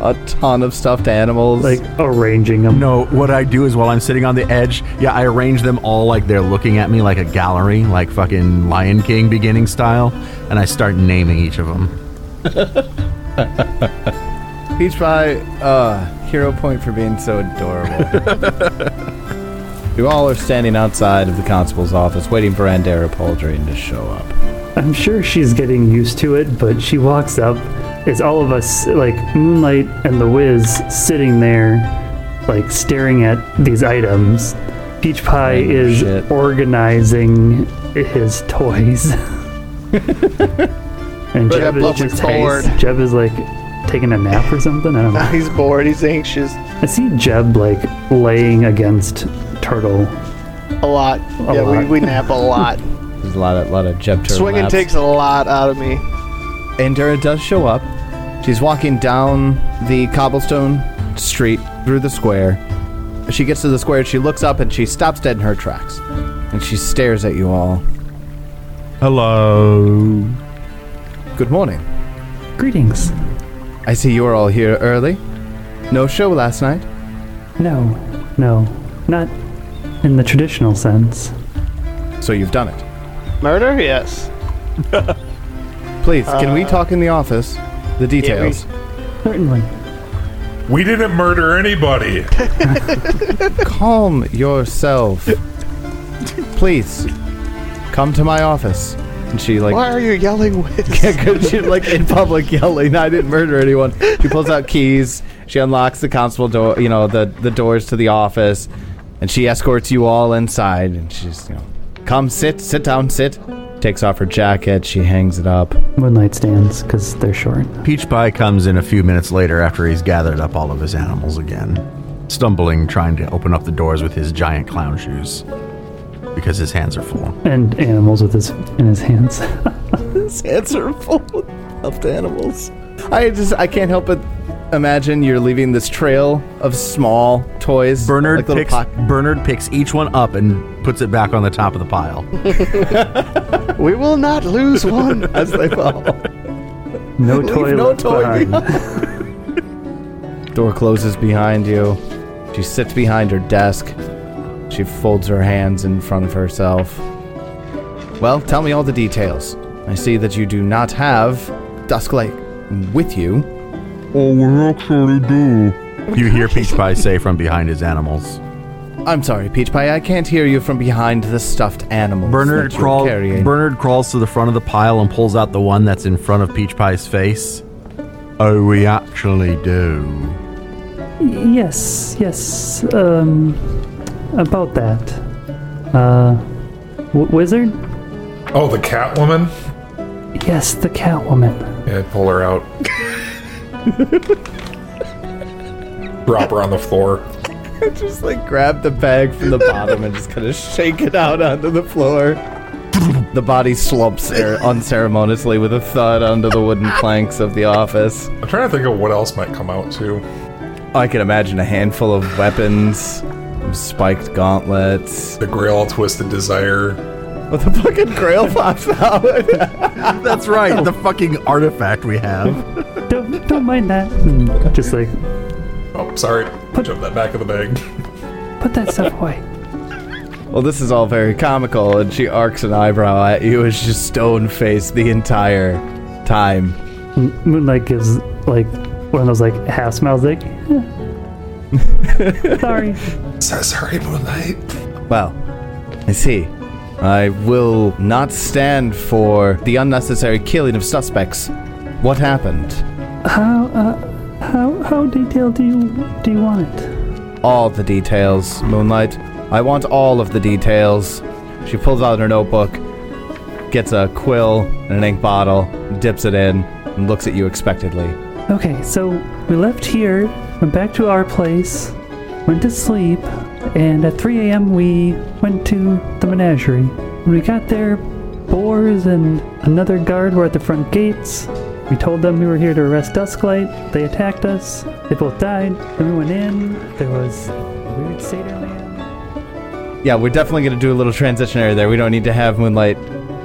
Speaker 2: a ton of stuffed animals.
Speaker 3: like arranging them.
Speaker 1: No, what I do is while I'm sitting on the edge, yeah, I arrange them all like they're looking at me like a gallery, like fucking Lion King beginning style, and I start naming each of them. *laughs*
Speaker 2: Peach Pie, uh, hero point for being so adorable. *laughs* you all are standing outside of the constable's office waiting for Andera Paldreen to show up.
Speaker 3: I'm sure she's getting used to it, but she walks up. It's all of us, like Moonlight and the Wiz, sitting there, like staring at these items. Peach Pie
Speaker 2: Oh,
Speaker 3: is
Speaker 2: shit.
Speaker 3: organizing his toys. *laughs* and Jeb is just
Speaker 5: bored.
Speaker 3: Jeb is like taking a nap or something. I don't know. *laughs*
Speaker 5: he's bored. He's anxious.
Speaker 3: I see Jeb like laying against Turtle.
Speaker 5: A lot. yeah,
Speaker 3: lot.
Speaker 5: We, we nap a lot. *laughs*
Speaker 2: There's a lot of lot of Jeb turtle
Speaker 5: Swinging
Speaker 2: naps.
Speaker 5: takes a lot out of me.
Speaker 2: Andera does show up. She's walking down the cobblestone street through the square. She gets to the square, she looks up and she stops dead in her tracks. And she stares at you all.
Speaker 1: Hello.
Speaker 2: Good morning.
Speaker 3: Greetings.
Speaker 2: I see you are all here early. No show last night.
Speaker 3: No, no, not in the traditional sense.
Speaker 2: So you've done it.
Speaker 5: Murder? Yes. *laughs*
Speaker 2: Please, can we uh, talk in the office? The details.
Speaker 3: Certainly.
Speaker 4: We didn't murder anybody. *laughs*
Speaker 2: Calm yourself. Please, come to my office. And she like
Speaker 5: Why are you yelling with? *laughs*
Speaker 2: Because she's like in public yelling, I didn't murder anyone. She pulls out keys. She unlocks the constable door, you know, the, the doors to the office, and she escorts you all inside. And she's, you know, come sit, sit down, sit. Takes off her jacket. She hangs it up.
Speaker 3: Moonlight stands because they're short.
Speaker 1: Peach Pie comes in a few minutes later after he's gathered up all of his animals again, stumbling, trying to open up the doors with his giant clown shoes because his hands are full.
Speaker 3: And animals with his in his hands. *laughs*
Speaker 2: His hands are full of stuffed animals. I just, I can't help but imagine you're leaving this trail of small toys.
Speaker 1: Bernard
Speaker 2: like
Speaker 1: picks
Speaker 2: pock-
Speaker 1: Bernard picks each one up and puts it back on the top of the pile. *laughs*
Speaker 5: We will not lose one.
Speaker 2: as they fall.
Speaker 3: No
Speaker 2: Leave
Speaker 3: toy
Speaker 2: no
Speaker 3: left
Speaker 2: toy
Speaker 3: behind. *laughs*
Speaker 2: Door closes behind you. She sits behind her desk. She folds her hands in front of herself. Well, tell me all the details. I see that you do not have Dusklight with you. Oh, we actually do.
Speaker 1: You hear Peach Pie say from behind his animals.
Speaker 2: I'm sorry, Peach Pie, I can't hear you from behind the stuffed animals.
Speaker 1: Bernard
Speaker 2: that you're
Speaker 1: crawls.
Speaker 2: carrying.
Speaker 1: Bernard crawls to the front of the pile and pulls out the one that's in front of Peach Pie's face. Oh, we actually do.
Speaker 3: yes, yes. Um, about that. Uh, w- wizard?
Speaker 4: Oh, the cat woman?
Speaker 3: Yes, the Catwoman.
Speaker 4: Yeah, pull her out. Drop her on the floor. *laughs*
Speaker 2: just like grab the bag from the bottom and just kind of shake it out onto the floor. The body slumps er- unceremoniously with a thud onto the wooden planks of the office.
Speaker 4: I'm trying to think of what else might come out too.
Speaker 2: I can imagine a handful of weapons, some spiked gauntlets.
Speaker 4: The Grail Twisted Desire.
Speaker 2: But the fucking grail pops out. *laughs*
Speaker 1: That's right, the fucking artifact we have.
Speaker 3: Don't don't mind that. And just like
Speaker 4: Oh, sorry. Jump that back of the bag.
Speaker 3: put that stuff away.
Speaker 2: well, this is all very comical, and she arcs an eyebrow at you as just stone faced the entire time.
Speaker 3: M- Moonlight gives like one of those like half smiles, like. "Eh." *laughs* Sorry.
Speaker 4: So sorry, Moonlight.
Speaker 2: Well, I see. I will not stand for the unnecessary killing of suspects. What happened?
Speaker 3: How uh, how how detailed do you do you want it?
Speaker 2: All the details, Moonlight. I want all of the details. She pulls out her notebook, gets a quill and an ink bottle, dips it in, and looks at you expectantly.
Speaker 3: Okay, so we left here, went back to our place, went to sleep, and at 3 a.m. we went to the menagerie. When we got there, boars and another guard were at the front gates. We told them we were here to arrest Dusklight. They attacked us. They both died. Then we went in. There was a weird satyr man.
Speaker 2: Yeah, we're definitely going to do a little transitionary there. We don't need to have Moonlight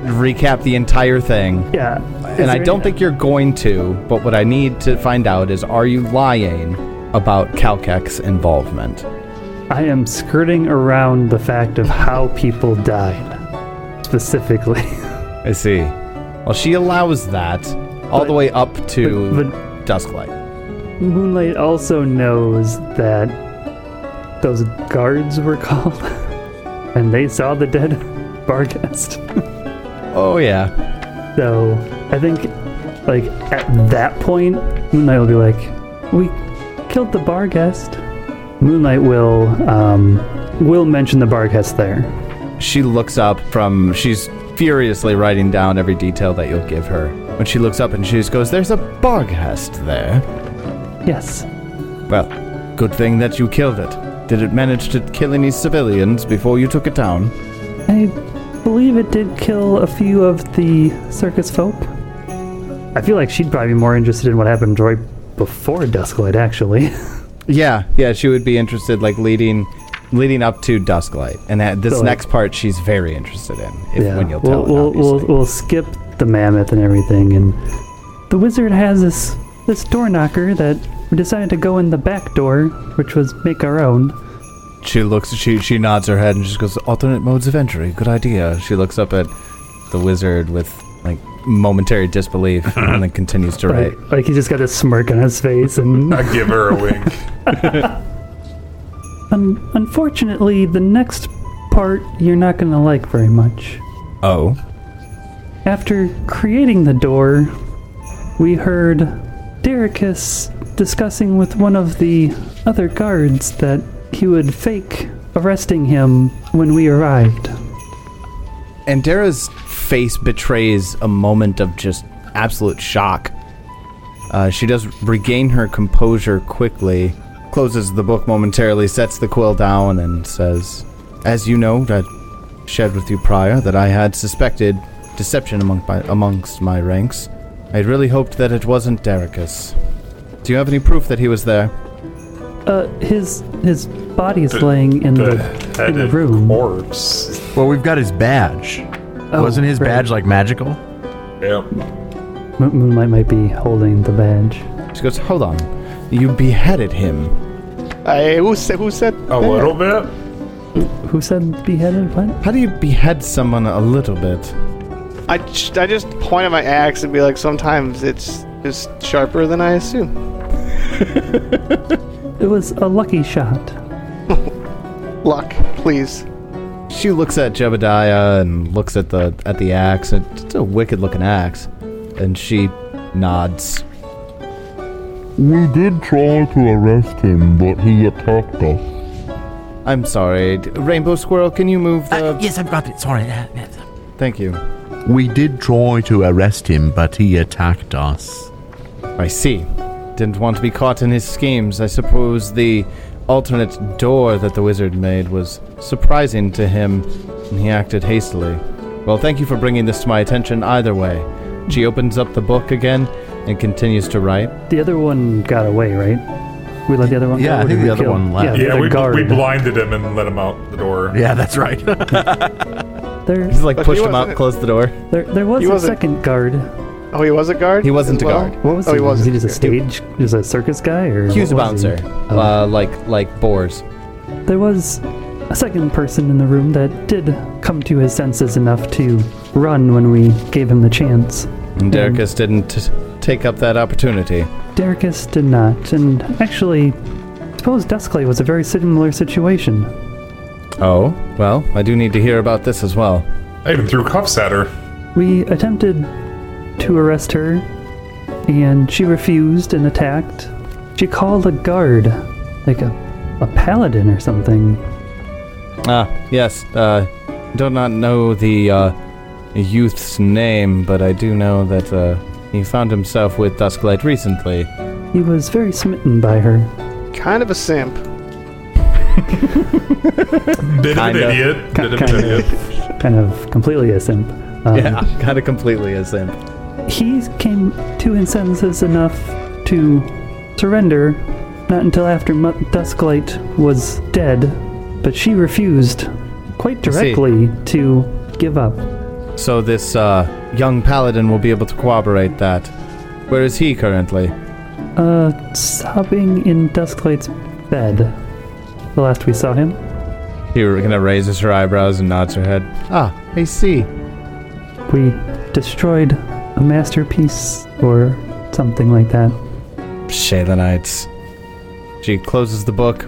Speaker 2: recap the entire thing.
Speaker 3: Yeah.
Speaker 2: and I don't think you're going to, but what I need to find out is are you lying about Calkek's involvement?
Speaker 3: I am skirting around the fact of how people died, specifically. *laughs*
Speaker 2: I see. Well, she allows that all the way up to
Speaker 3: But, but
Speaker 2: Dusklight.
Speaker 3: Moonlight also knows that those guards were called, *laughs* and they saw the dead *laughs* barghest.
Speaker 2: Oh, yeah.
Speaker 3: So I think, like at that point, Moonlight will be like, "We killed the barghest." Moonlight will um, will mention the barghest there.
Speaker 2: She looks up from, she's furiously writing down every detail that you'll give her. When she looks up and she just goes, There's a barghest there.
Speaker 3: Yes.
Speaker 2: Well, good thing that you killed it. Did it manage to kill any civilians before you took it down?
Speaker 3: I believe it did kill a few of the circus folk. I feel like she'd probably be more interested in what happened right before Dusklight, actually. *laughs*
Speaker 2: Yeah, yeah, she would be interested, like leading, leading up to Dusklight, and that, this
Speaker 3: So, like-
Speaker 2: next part she's very interested in. If,
Speaker 3: yeah,
Speaker 2: when you'll
Speaker 3: we'll,
Speaker 2: tell it,
Speaker 3: we'll, we'll,
Speaker 2: obviously.
Speaker 3: we'll skip the mammoth and everything, and the wizard has this this door knocker that we decided to go in the back door, which was make our own.
Speaker 2: She looks. She she nods her head and just goes, "Alternate modes of entry. Good idea." She looks up at the wizard with momentary disbelief, *laughs* and then continues to write.
Speaker 3: Like, like he just got a smirk on his face, and *laughs*
Speaker 4: I give her a wink. *laughs*
Speaker 3: un- unfortunately, the next part you're not gonna like very much.
Speaker 2: Oh,
Speaker 3: After creating the door, we heard Dericus discussing with one of the other guards that he would fake arresting him when we arrived.
Speaker 2: and Dara's face betrays a moment of just absolute shock. Uh, she does regain her composure quickly, closes the book momentarily, sets the quill down, and says, "As you know, I shared with you prior that I had suspected deception among my, amongst my ranks. I had really hoped that it wasn't Dericus. Do you have any proof that he was there?
Speaker 3: Uh, his his body's laying in the, in the room.
Speaker 4: corpse.
Speaker 1: Well, we've got his badge.
Speaker 3: Oh,
Speaker 1: Wasn't his
Speaker 3: right.
Speaker 1: badge like magical?
Speaker 4: Yep.
Speaker 3: Mo- Moonlight might be holding the badge.
Speaker 2: She goes, Hold on. You beheaded him.
Speaker 5: Uh, I, who said? Who said?
Speaker 4: A
Speaker 5: that?
Speaker 4: little bit.
Speaker 3: Who said beheaded? What?
Speaker 2: How do you behead someone a little bit?
Speaker 5: I I just point at my axe and be like, sometimes it's just sharper than I assume. *laughs*
Speaker 3: It was a lucky shot. *laughs*
Speaker 5: Luck, please.
Speaker 2: She looks at Jebediah and looks at the at the axe. It's a wicked looking axe, and she nods.
Speaker 6: We did try to arrest him, but he attacked us.
Speaker 2: I'm sorry, Rainbow Squirrel. Can you move the?
Speaker 1: yes, I've got it. Sorry. Uh,
Speaker 2: Thank you.
Speaker 1: We did try to arrest him, but he attacked us.
Speaker 2: I see. Didn't want to be caught in his schemes. I suppose the alternate door that the wizard made was surprising to him, and he acted hastily. Well, thank you for bringing this to my attention. Either way, she opens up the book again and continues to write.
Speaker 3: The other one got away, right? We let the other one
Speaker 1: Yeah,
Speaker 3: go.
Speaker 1: I think the other
Speaker 3: kill-
Speaker 1: one left.
Speaker 3: Yeah,
Speaker 4: Yeah, we,
Speaker 3: guard.
Speaker 4: we blinded him and let him out the door. *laughs*
Speaker 1: Yeah, that's right. *laughs*
Speaker 3: There,
Speaker 2: He's like
Speaker 5: But
Speaker 2: pushed
Speaker 5: he
Speaker 2: him out,
Speaker 5: wasn't-
Speaker 2: cled the door.
Speaker 3: there, there was
Speaker 5: He
Speaker 3: a
Speaker 5: wasn't-
Speaker 3: second guard.
Speaker 5: Oh, he was a guard.
Speaker 2: He wasn't a
Speaker 5: well?
Speaker 2: guard.
Speaker 3: What was
Speaker 5: Oh,
Speaker 3: he?
Speaker 5: he
Speaker 3: was he
Speaker 5: wasn't.
Speaker 3: just a stage? He was a circus guy, or
Speaker 2: He was a
Speaker 3: what was he?
Speaker 2: bouncer,
Speaker 3: Oh.
Speaker 2: uh, like like boars.
Speaker 3: There was a second person in the room that did come to his senses enough to run when we gave him the chance.
Speaker 2: And Derrickis didn't t- take up that opportunity.
Speaker 3: Derricus did not, and actually, I suppose Dusklight was a very similar situation.
Speaker 2: Oh, well, I do need to hear about this as well.
Speaker 4: I even threw cuffs at her.
Speaker 3: We attempted to arrest her, and she refused and attacked. She called a guard, like a, a paladin or something.
Speaker 2: Ah, yes. Uh, do not know the uh, youth's name, but I do know that uh, he found himself with Dusklight recently.
Speaker 3: He was very smitten by her.
Speaker 5: Kind of a simp.
Speaker 4: Bit of
Speaker 2: Kinda.
Speaker 4: an idiot. Bit of an
Speaker 3: Kinda.
Speaker 4: idiot.
Speaker 3: Kind of completely a simp. Um,
Speaker 2: yeah, kind of completely a simp.
Speaker 3: He came to his senses enough to surrender, not until after Mu- Dusklight was dead, but she refused quite directly to give up.
Speaker 2: So this uh, young paladin will be able to corroborate that. Where is he currently?
Speaker 3: Uh, sobbing in Dusklight's bed. The last we saw him.
Speaker 2: He kind of raises her eyebrows and nods her head. Ah, I see.
Speaker 3: We destroyed a masterpiece or something like that.
Speaker 2: Shalanites. She closes the book.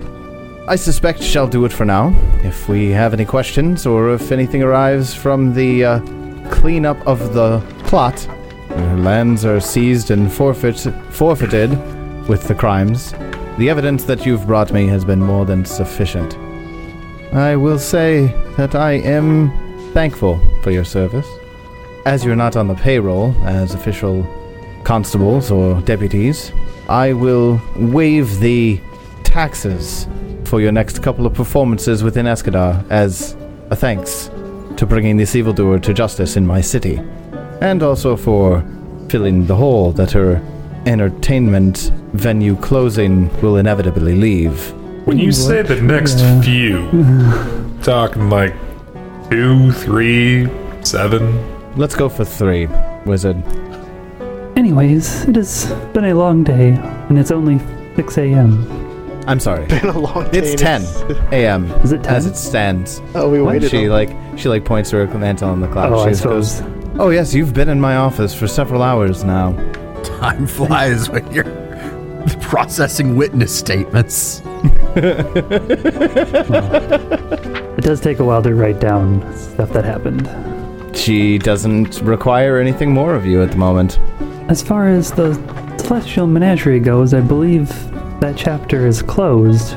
Speaker 2: I suspect shall do it for now. If we have any questions or if anything arrives from the uh, cleanup of the plot, her lands are seized and forfeit, forfeited with the crimes. The evidence that you've brought me has been more than sufficient. I will say that I am thankful for your service. As you're not on the payroll as official constables or deputies, I will waive the taxes for your next couple of performances within Escadar as a thanks to bringing this evildoer to justice in my city, and also for filling the hole that her entertainment venue closing will inevitably leave.
Speaker 4: When you say the next few, talking like two, three, seven.
Speaker 2: Let's go for three, wizard.
Speaker 3: Anyways, it has been a long day, and it's only 6 a.m.
Speaker 2: I'm sorry.
Speaker 5: Been a long day.
Speaker 2: It's 10 *laughs* a.m.
Speaker 3: Is it 10?
Speaker 2: as it stands.
Speaker 5: Oh, we waited.
Speaker 2: She
Speaker 5: a-
Speaker 2: like she like points to her mantle on the clock.
Speaker 3: oh,
Speaker 2: she
Speaker 3: I
Speaker 2: just goes,
Speaker 3: suppose.
Speaker 2: "Oh yes, you've been in my office for several hours now."
Speaker 1: Time flies when you're *laughs* processing witness statements. *laughs*
Speaker 3: It does take a while to write down stuff that happened.
Speaker 2: She doesn't require anything more of you at the moment.
Speaker 3: As far as the Celestial Menagerie goes, I believe that chapter is closed.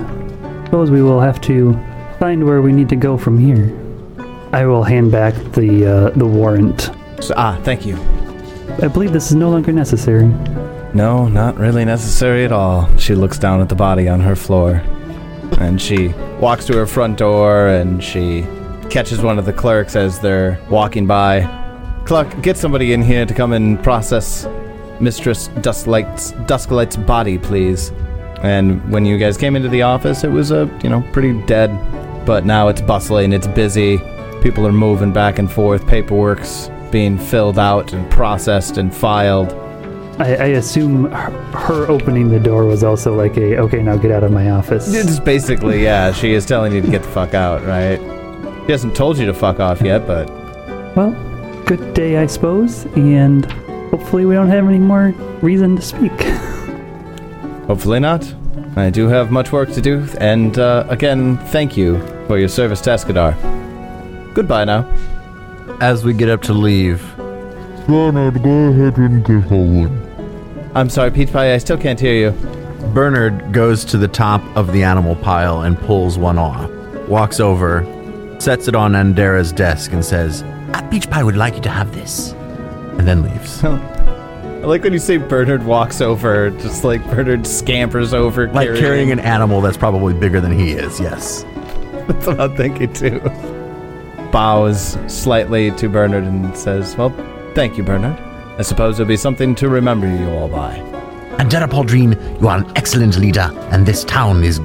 Speaker 3: Suppose we will have to find where we need to go from here. I will hand back the uh, the warrant.
Speaker 2: So, ah, thank you.
Speaker 3: I believe this is no longer necessary.
Speaker 2: No, not really necessary at all. She looks down at the body on her floor. And she walks to her front door and she catches one of the clerks as they're walking by. Clerk, get somebody in here to come and process Mistress Dusklight's, Dusklight's body, please. And when you guys came into the office, it was a, you know, pretty dead. But now it's bustling, it's busy. People are moving back and forth, paperwork's being filled out and processed and filed.
Speaker 3: I, I assume her, her opening the door was also like a okay, now get out of my office.
Speaker 2: It's basically, yeah, she is telling you to get the fuck out, right? She hasn't told you to fuck off yet, but
Speaker 3: Well, good day, I suppose, and hopefully we don't have any more reason to speak. *laughs*
Speaker 2: hopefully not. I do have much work to do, and uh, again, thank you for your service to Escadar. Goodbye now.
Speaker 1: As we get up to leave,
Speaker 6: Bernard, go ahead and get going.
Speaker 2: I'm sorry, Peach Pie, I still can't hear you.
Speaker 1: Bernard goes to the top of the animal pile and pulls one off. Walks over, sets it on Andera's desk, and says, "A Peach Pie would like you to have this," and then leaves. *laughs*
Speaker 2: I like when you say Bernard walks over, just like Bernard scampers over,
Speaker 1: Like carrying an animal that's probably bigger than he is. Yes. *laughs*
Speaker 2: That's what I'm thinking too. Bows slightly to Bernard and says, Well, thank you, Bernard. I suppose it'll be something to remember you all by.
Speaker 1: Andera Paldreen, you are an excellent leader, and this town is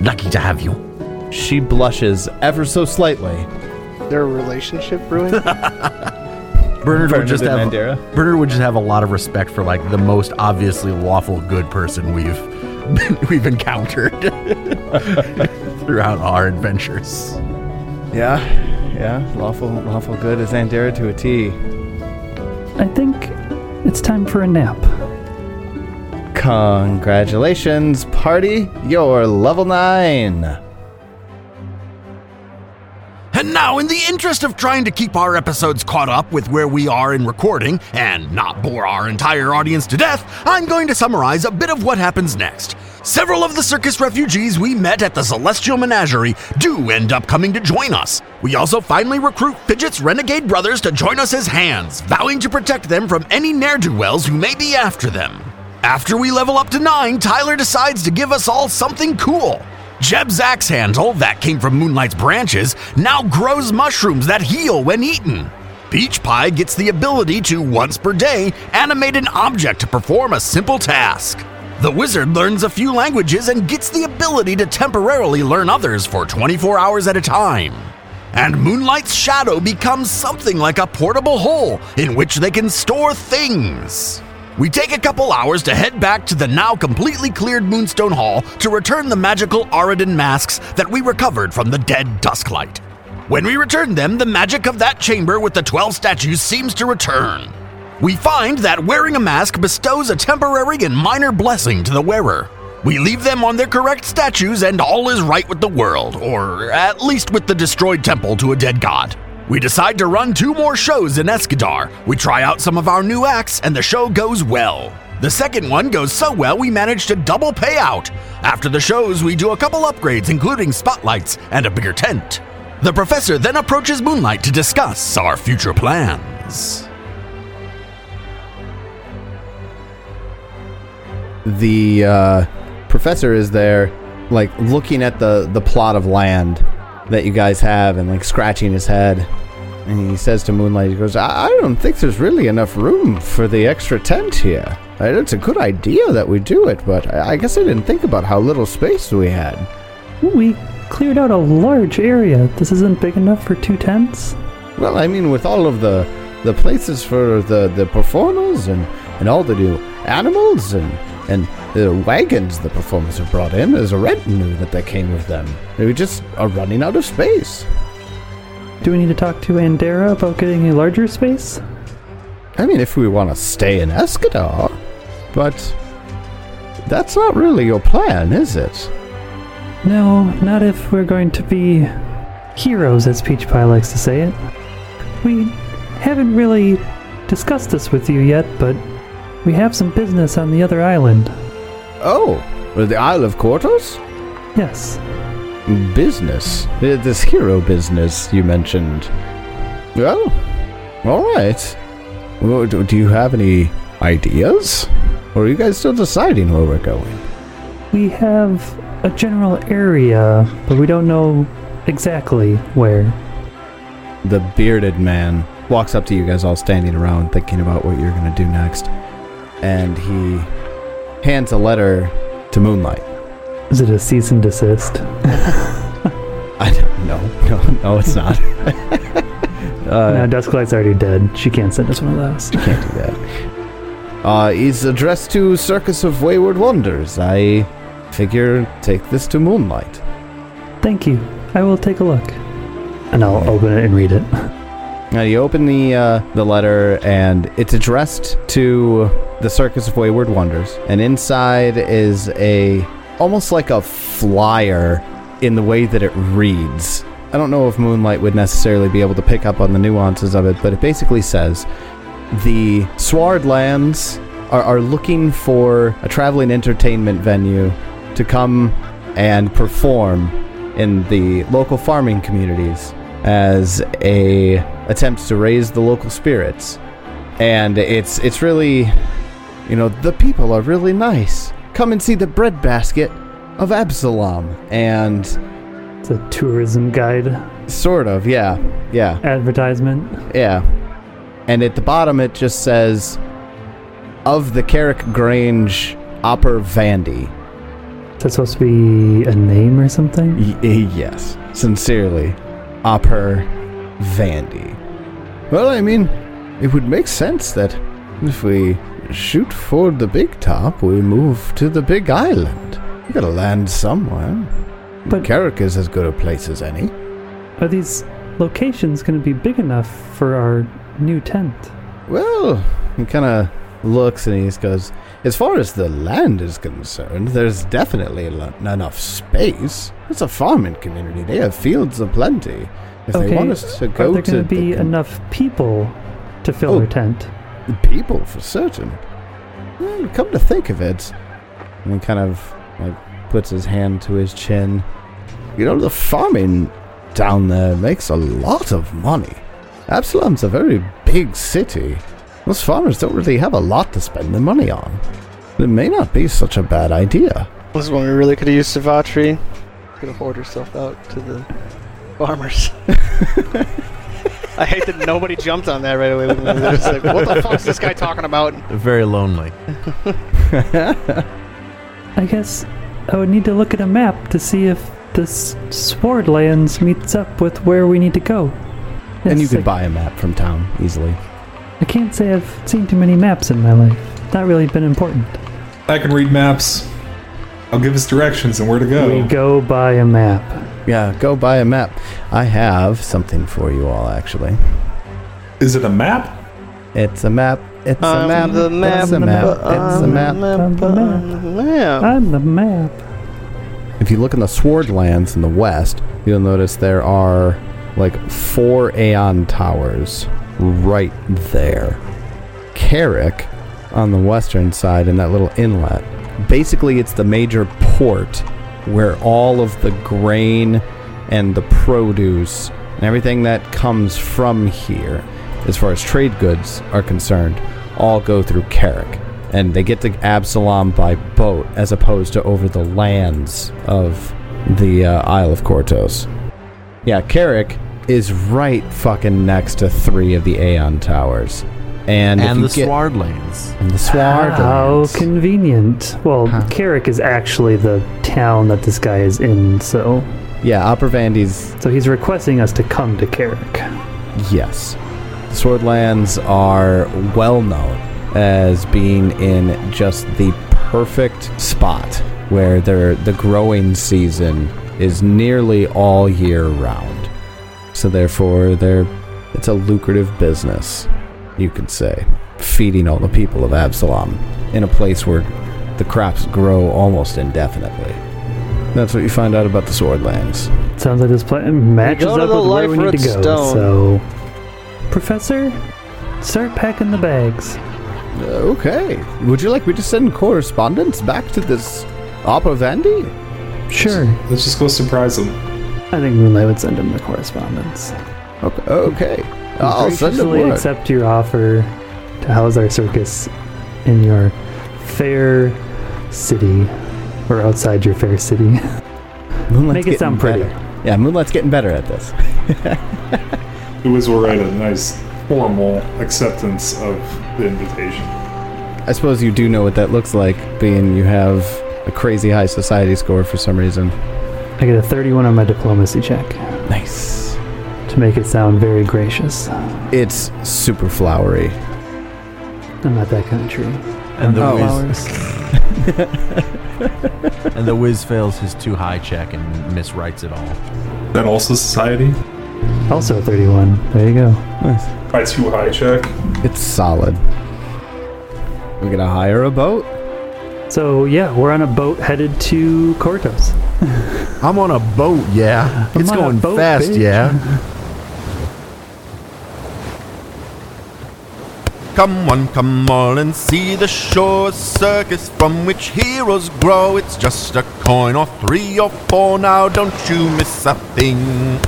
Speaker 1: lucky to have you.
Speaker 2: She blushes ever so slightly.
Speaker 5: Their relationship ruined. *laughs*
Speaker 1: Bernard, would just have
Speaker 2: Andera?
Speaker 1: Bernard would just have a lot of respect for like the most obviously lawful good person we've *laughs* we've encountered *laughs* throughout our adventures.
Speaker 2: Yeah, yeah. Lawful, lawful good is Andera to a T.
Speaker 3: I think it's time for a nap.
Speaker 2: Congratulations, party! You're level nine.
Speaker 1: Now, in the interest of trying to keep our episodes caught up with where we are in recording and not bore our entire audience to death, I'm going to summarize a bit of what happens next. Several of the circus refugees we met at the Celestial Menagerie do end up coming to join us. We also finally recruit Fidget's renegade brothers to join us as hands, vowing to protect them from any ne'er do wells who may be after them. After we level up to 9, Tyler decides to give us all something cool. Jeb's axe handle, that came from Moonlight's branches, now grows mushrooms that heal when eaten. Peach Pie gets the ability to, once per day, animate an object to perform a simple task. The wizard learns a few languages and gets the ability to temporarily learn others for 24 hours at a time. And Moonlight's shadow becomes something like a portable hole in which they can store things. We take a couple hours to head back to the now completely cleared Moonstone Hall to return the magical Aroden masks that we recovered from the dead Dusklight. When we return them, the magic of that chamber with the 12 statues seems to return. We find that wearing a mask bestows a temporary and minor blessing to the wearer. We leave them on their correct statues, and all is right with the world, or at least with the destroyed temple to a dead god. We decide to run two more shows in Escadar. We try out some of our new acts, and the show goes well. The second one goes so well we manage to double payout. After the shows, we do a couple upgrades, including spotlights and a bigger tent. The professor then approaches Moonlight to discuss our future plans.
Speaker 2: The uh, professor is there, like looking at the the plot of land that you guys have, and like scratching his head. And he says to Moonlight, he goes, I, I don't think there's really enough room for the extra tent here. It's a good idea that we do it, but I, I guess I didn't think about how little space we had.
Speaker 3: We cleared out a large area. This isn't big enough for two tents.
Speaker 2: Well, I mean, with all of the the places for the, the performers and, and all the new animals and and the wagons the performers have brought in, there's a retinue that, they came with them. We just are running out of space.
Speaker 3: Do we need to talk to Andera about getting a larger space?
Speaker 2: I mean, if we want to stay in Escadar, but that's not really your plan, is it?
Speaker 3: No, not if we're going to be heroes, as Peach Pie likes to say it. We haven't really discussed this with you yet, but we have some business on the other island.
Speaker 2: Oh, the Isle of Kortos?
Speaker 3: Yes.
Speaker 2: Business. This hero business you mentioned. Well, all right. Well, do you have any ideas? Or are you guys still deciding where we're going?
Speaker 3: We have a general area, but we don't know exactly where.
Speaker 2: The bearded man walks up to you guys all standing around thinking about what you're going to do next. And he hands a letter to Moonlight.
Speaker 3: Is it a cease and desist? *laughs*
Speaker 2: I don't know. No, no, it's not. *laughs* uh,
Speaker 3: no, Dusklight's already dead. She can't send us one of those.
Speaker 2: She Can't do that. Uh, he's addressed to Circus of Wayward Wonders. I figure take this to Moonlight.
Speaker 3: Thank you. I will take a look. And I'll open it and read it.
Speaker 2: Now you open the uh, the letter, and it's addressed to the Circus of Wayward Wonders, and inside is a almost like a flyer in the way that it reads. I don't know if Moonlight would necessarily be able to pick up on the nuances of it, but it basically says the Sward Lands are, are looking for a traveling entertainment venue to come and perform in the local farming communities as a attempt to raise the local spirits. And it's it's really you know, the people are really nice. Come and see the breadbasket of Absalom. And
Speaker 3: It's a tourism guide
Speaker 2: sort of, yeah. Yeah.
Speaker 3: advertisement.
Speaker 2: Yeah. And at the bottom it just says of the Carrick Grange Opper Vandy.
Speaker 3: Is that supposed to be a name or something?
Speaker 2: Y- y- yes. Sincerely, Opper Vandy. Well, I mean, it would make sense that if we shoot for the big top, we move to the big island. We gotta land somewhere.
Speaker 3: But-
Speaker 2: Carrick is as good a place as any.
Speaker 3: Are these locations to be big enough for our new tent?
Speaker 2: Well, he kind of looks and he goes, As far as the land is concerned, there's definitely lo- enough space. It's a farming community. They have fields aplenty. If they want us to go
Speaker 3: are there
Speaker 2: to
Speaker 3: going to be enough people to fill
Speaker 2: Oh.
Speaker 3: our tent?
Speaker 2: People for certain. Well, come to think of it, and he kind of like puts his hand to his chin. You know, the farming down there makes a lot of money. Absalom's a very big city. Most farmers don't really have a lot to spend their money on. It may not be such a bad idea.
Speaker 5: This is when we really could have used Savatri. Could have hoarded herself out to the farmers. *laughs* I hate that nobody jumped on that right away. They're just like, what the fuck's this guy talking about?
Speaker 1: Very lonely. *laughs*
Speaker 3: I guess I would need to look at a map to see if this Sword Lands meets up with where we need to go.
Speaker 2: and you
Speaker 3: Yes,
Speaker 2: could
Speaker 3: I-
Speaker 2: buy a map from town easily.
Speaker 3: I can't say I've seen too many maps in my life. Not really been important.
Speaker 4: I can read maps. I'll give us directions and where to go.
Speaker 3: We go by a map.
Speaker 2: Yeah, go buy a map. I have something for you all, actually.
Speaker 4: Is it a map?
Speaker 2: It's a map. It's a
Speaker 5: I'm
Speaker 2: map.
Speaker 5: the map.
Speaker 2: It's a map. It's a
Speaker 5: I'm
Speaker 2: map.
Speaker 5: the
Speaker 3: I'm the map.
Speaker 5: I'm the map.
Speaker 3: I'm the map.
Speaker 2: If you look in the Sword Lands in the west, you'll notice there are like four Aeon towers right there. Carrick on the western side in that little inlet. Basically, it's the major port where all of the grain and the produce and everything that comes from here, as far as trade goods are concerned, all go through Carrick. And they get to Absalom by boat as opposed to over the lands of the uh, Isle of Kortos. Yeah, Carrick is right fucking next to three of the Aeon towers. And,
Speaker 7: and the
Speaker 2: get,
Speaker 7: Sward Lanes.
Speaker 2: and the Sward
Speaker 3: How convenient. Well, Carrick is actually the town that this guy is in, so
Speaker 2: Yeah, Upper Vandy's
Speaker 3: so he's requesting us to come to Carrick.
Speaker 2: Yes. Swordlands are well known as being in just the perfect spot where their the growing season is nearly all year round. So therefore they're it's a lucrative business, you could say, feeding all the people of Absalom in a place where the crops grow almost indefinitely. That's what you find out about the Swordlands.
Speaker 3: Sounds like this plan matches
Speaker 5: go to
Speaker 3: up
Speaker 5: the
Speaker 3: with where we need to
Speaker 5: Life
Speaker 3: go.
Speaker 5: Stone.
Speaker 3: So, Professor, start packing the bags.
Speaker 2: Uh, okay. Would you like me to send correspondence back to this Upper Vandy?
Speaker 3: Sure.
Speaker 4: Let's just go surprise them.
Speaker 3: I think Moonlight would send him the correspondence.
Speaker 2: Okay. okay. I'll send
Speaker 3: graciously accept your offer to house our circus in your fair city, or outside your fair city. *laughs*
Speaker 2: Moonlight's
Speaker 3: Make it
Speaker 2: getting
Speaker 3: sound pretty.
Speaker 2: better. Yeah, Moonlight's getting better at this. *laughs*
Speaker 4: It was will write a nice formal acceptance of the invitation.
Speaker 2: I suppose you do know what that looks like, being you have a crazy high society score for some reason.
Speaker 3: I get a 31 on my diplomacy check
Speaker 2: Nice.
Speaker 3: To make it sound very gracious.
Speaker 2: It's super flowery.
Speaker 3: I'm not that kind of tree.
Speaker 7: And the
Speaker 2: Oh.
Speaker 7: whiz, *laughs* and the whiz fails his too high check and miswrites it all.
Speaker 4: That also society?
Speaker 3: Also 31. There you go.
Speaker 2: Nice.
Speaker 4: My too high check.
Speaker 2: It's solid. We're gonna hire a boat?
Speaker 3: So yeah, we're on a boat headed to Kortos.
Speaker 7: I'm on a boat, yeah.
Speaker 3: I'm
Speaker 7: it's going
Speaker 3: boat,
Speaker 7: fast,
Speaker 3: bitch.
Speaker 7: yeah. *laughs* Come one, come all and see the show, a circus from which heroes grow. It's just a coin or three or four, now don't you miss a thing.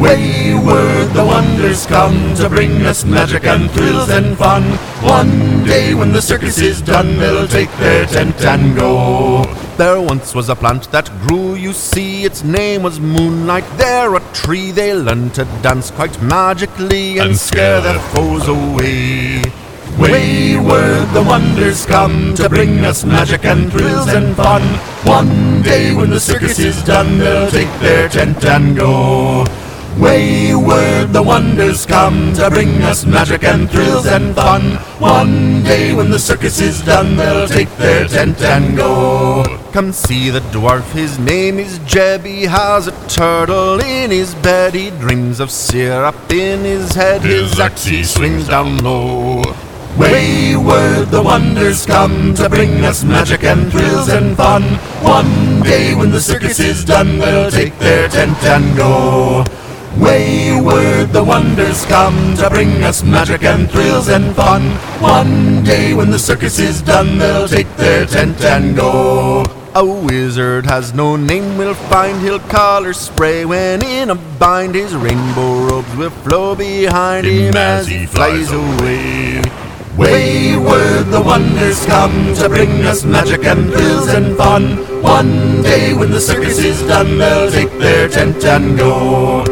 Speaker 7: Wayward the wonders come to bring us magic and thrills and fun. One day when the circus is done, they'll take their tent and go. There once was a plant that grew, you see, its name was Moonlight. There a tree they learned to dance quite magically and, scare their foes away. Wayward the wonders come to bring us magic and thrills and fun. One day when the circus is done, they'll take their tent and go. Wayward the wonders come to bring us magic and thrills and fun. One day when the circus is done, they'll take their tent and go. Come see the dwarf, his name is Jeb. He has a turtle in his bed. He dreams of syrup in his head. His axe he swings down low. Wayward the wonders come to bring us magic and thrills and fun. One day when the circus is done, they'll take their tent and go. Wayward the wonders come to bring us magic and thrills and fun. One day when the circus is done, they'll take their tent and go. A wizard has no name, we'll find he'll color spray when in a bind. His rainbow robes will flow behind him as he flies away. Wayward the wonders come to bring us magic and thrills and fun. One day when the circus is done, they'll take their tent and go.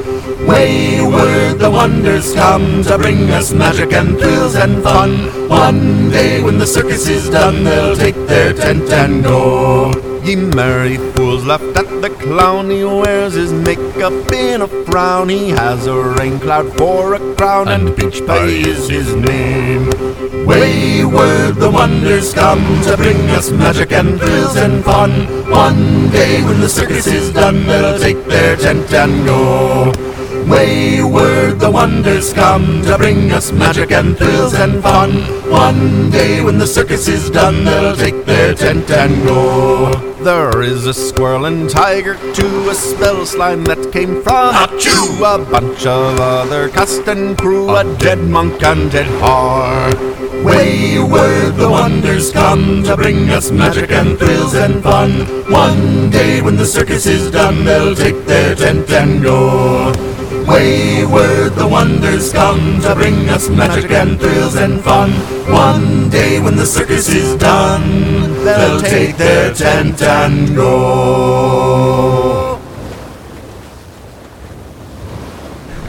Speaker 7: Wayward the wonders come to bring us magic and thrills and fun. One day when the circus is done, they'll take their tent and go. Ye merry fools laughed at the clown. He wears his makeup in a frown. He has a rain cloud for a crown, and peach pie is his name. Wayward the wonders come to bring us magic and thrills and fun. One day when the circus is done, they'll take their tent and go. Wayward the wonders come to bring us magic and thrills and fun. One day when the circus is done, they'll take their tent and go. There is a squirrel and tiger too, a spell slime that came from Achoo, a bunch of other cast and crew, a dead monk and dead har. Wayward the wonders come to bring us magic and thrills and fun. One day when the circus is done, they'll take their tent and go. Wayward the wonders come to bring us magic and thrills and fun. One day when the circus is done, they'll take their tent and go.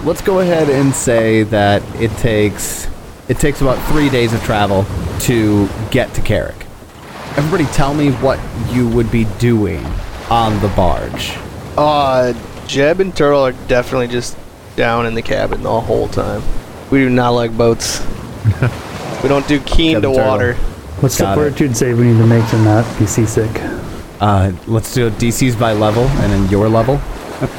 Speaker 2: let's go ahead and say that it takes it takes about three days of travel to get to Carrick. Everybody, tell me what you would be doing on the barge.
Speaker 5: Uh, Jeb and Turtle are definitely just down in the cabin the whole time. We do not like boats. *laughs* we don't do keen
Speaker 2: Jeb
Speaker 5: to
Speaker 2: water. Turtle.
Speaker 5: Water.
Speaker 3: What's
Speaker 2: Got
Speaker 3: the
Speaker 2: it.
Speaker 3: fortitude save we need to make to not be seasick?
Speaker 2: Uh, let's do DCs by level and then your level. *laughs*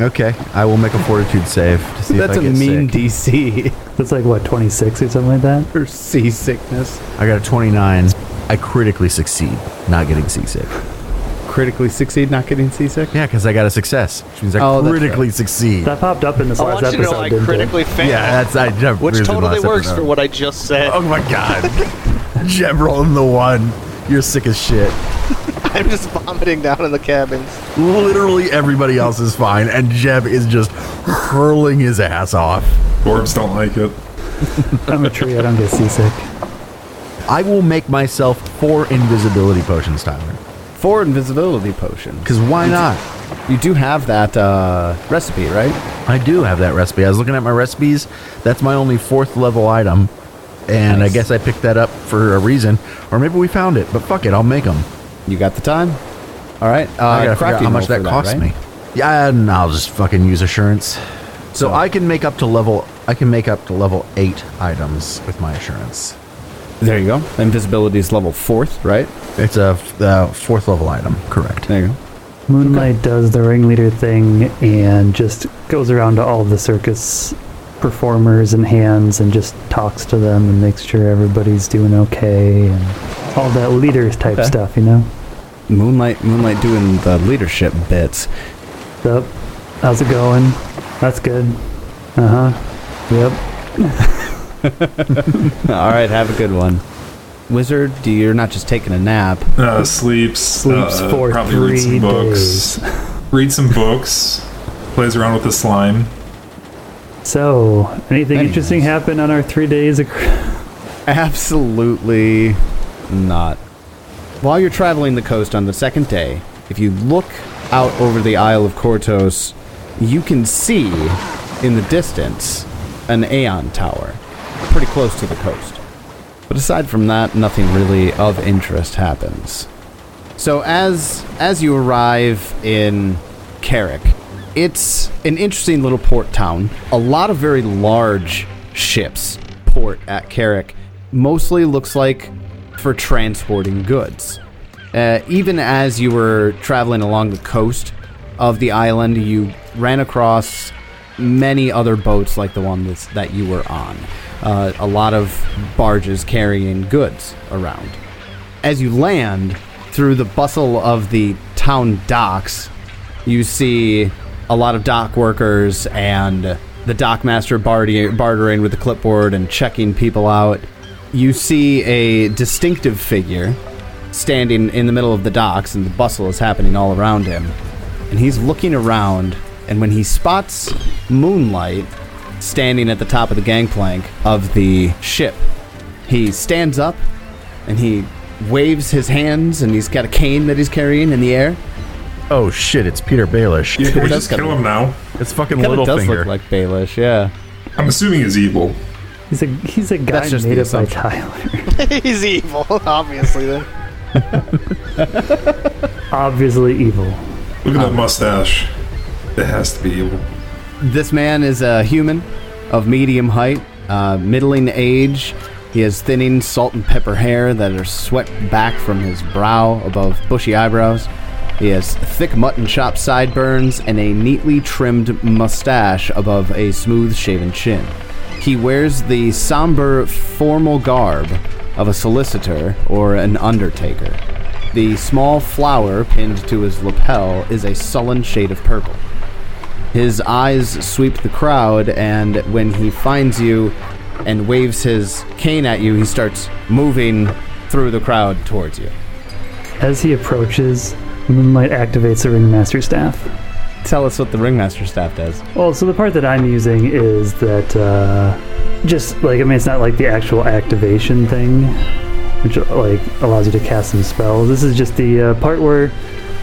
Speaker 1: Okay, I will make a fortitude save to see
Speaker 2: That's
Speaker 1: if
Speaker 2: a
Speaker 1: I get sick.
Speaker 2: That's a mean
Speaker 1: sick.
Speaker 2: DC *laughs*
Speaker 3: That's like what 26 or something like that.
Speaker 2: for seasickness.
Speaker 1: I got a 29. I critically succeed, not getting seasick.
Speaker 2: Critically succeed, not getting seasick.
Speaker 1: Yeah, because I got a success, which means I
Speaker 2: Oh, that's
Speaker 1: critically succeed.
Speaker 3: That popped up in this
Speaker 5: I
Speaker 3: last
Speaker 5: want you to
Speaker 3: episode.
Speaker 5: know I
Speaker 3: didn't it?
Speaker 5: critically failed.
Speaker 1: yeah, that's I. Jeff
Speaker 5: which totally works
Speaker 1: episode.
Speaker 5: for what I just said.
Speaker 1: Oh my god, *laughs* Jeb rolling the one. You're sick as shit. *laughs*
Speaker 5: I'm just vomiting down in the cabins.
Speaker 1: Literally everybody else is fine, and Jeb is just hurling his ass off.
Speaker 4: Dwarves don't like it. *laughs*
Speaker 3: I'm a tree. I don't get seasick.
Speaker 1: I will make myself four invisibility potions, Tyler.
Speaker 2: Four invisibility potion.
Speaker 1: Because why not?
Speaker 2: You do have that uh, recipe, right?
Speaker 1: I do have that recipe. I was looking at my recipes. That's my only fourth level item. And I guess I picked that up for a reason. Or maybe we found it. But fuck it, I'll make them.
Speaker 2: You got the time. All right. Uh,
Speaker 1: I gotta figure out how much that
Speaker 2: for
Speaker 1: costs
Speaker 2: right?
Speaker 1: me. Yeah, and I'll just fucking use assurance. So I can make up to level. I can make up to level eight items with my assurance.
Speaker 2: There you go. Invisibility is level fourth, right?
Speaker 1: It's a f- uh, fourth level item, correct?
Speaker 2: There you go.
Speaker 3: Moonlight does the ringleader thing and just goes around to all the circus performers and hands and just talks to them and makes sure everybody's doing okay and all that leader type
Speaker 2: Okay.
Speaker 3: stuff, you know?
Speaker 2: Moonlight, Moonlight doing the leadership bits.
Speaker 3: Sup? How's it going? That's good. Uh huh. Yep. *laughs*
Speaker 2: All right, have a good one. Wizard, do you're not just taking a nap?
Speaker 4: Uh, sleeps.
Speaker 3: Sleeps
Speaker 4: uh,
Speaker 3: for
Speaker 4: probably read some
Speaker 3: three
Speaker 4: books. Read some books. Plays around with the slime.
Speaker 3: So, anything
Speaker 2: Anyways.
Speaker 3: interesting happen on our three days? Of-
Speaker 2: Absolutely not. While you're traveling the coast on the second day, if you look out over the Isle of Kortos, you can see in the distance an Aeon Tower, pretty close to the coast. But aside from that, nothing really of interest happens. So as as you arrive in Carrick, it's an interesting little port town. A lot of very large ships port at Carrick. Mostly looks like for transporting goods. Uh, even as you were traveling along the coast of the island, you ran across many other boats like the one that you were on. Uh, a lot of barges carrying goods around. As you land through the bustle of the town docks, you see a lot of dock workers and the dockmaster bartering with the clipboard and checking people out. You see a distinctive figure standing in the middle of the docks, and the bustle is happening all around him. And he's looking around, and when he spots Moonlight standing at the top of the gangplank of the ship, he stands up and he waves his hands, and he's got a cane that he's carrying in the air.
Speaker 1: Oh shit! It's Petyr Baelish.
Speaker 4: Yeah, can we just kill him now?
Speaker 1: It's fucking
Speaker 2: Kind of does
Speaker 1: Littlefinger.
Speaker 2: look like Baelish, yeah.
Speaker 4: I'm assuming he's evil.
Speaker 3: he's a he's a guy
Speaker 2: That's just
Speaker 3: made
Speaker 2: the
Speaker 3: up by
Speaker 2: assumption.
Speaker 3: Tyler. *laughs*
Speaker 5: He's evil, *laughs* obviously. Then *laughs*
Speaker 3: Obviously evil.
Speaker 4: Look at that mustache. It has to be evil.
Speaker 2: This man is a human of medium height, uh, middling age. He has thinning salt and pepper hair that are swept back from his brow above bushy eyebrows. He has thick mutton chop sideburns and a neatly trimmed mustache above a smooth shaven chin. He wears the somber, formal garb of a solicitor or an undertaker. The small flower pinned to his lapel is a sullen shade of purple. His eyes sweep the crowd, and when he finds you and waves his cane at you, he starts moving through the crowd towards you.
Speaker 3: As he approaches, Moonlight activates the Ringmaster staff.
Speaker 2: Tell us what the ringmaster staff does.
Speaker 3: Well, so the part that I'm using is that uh, just like I mean, it's not like the actual activation thing, which like allows you to cast some spells. This is just the uh, part where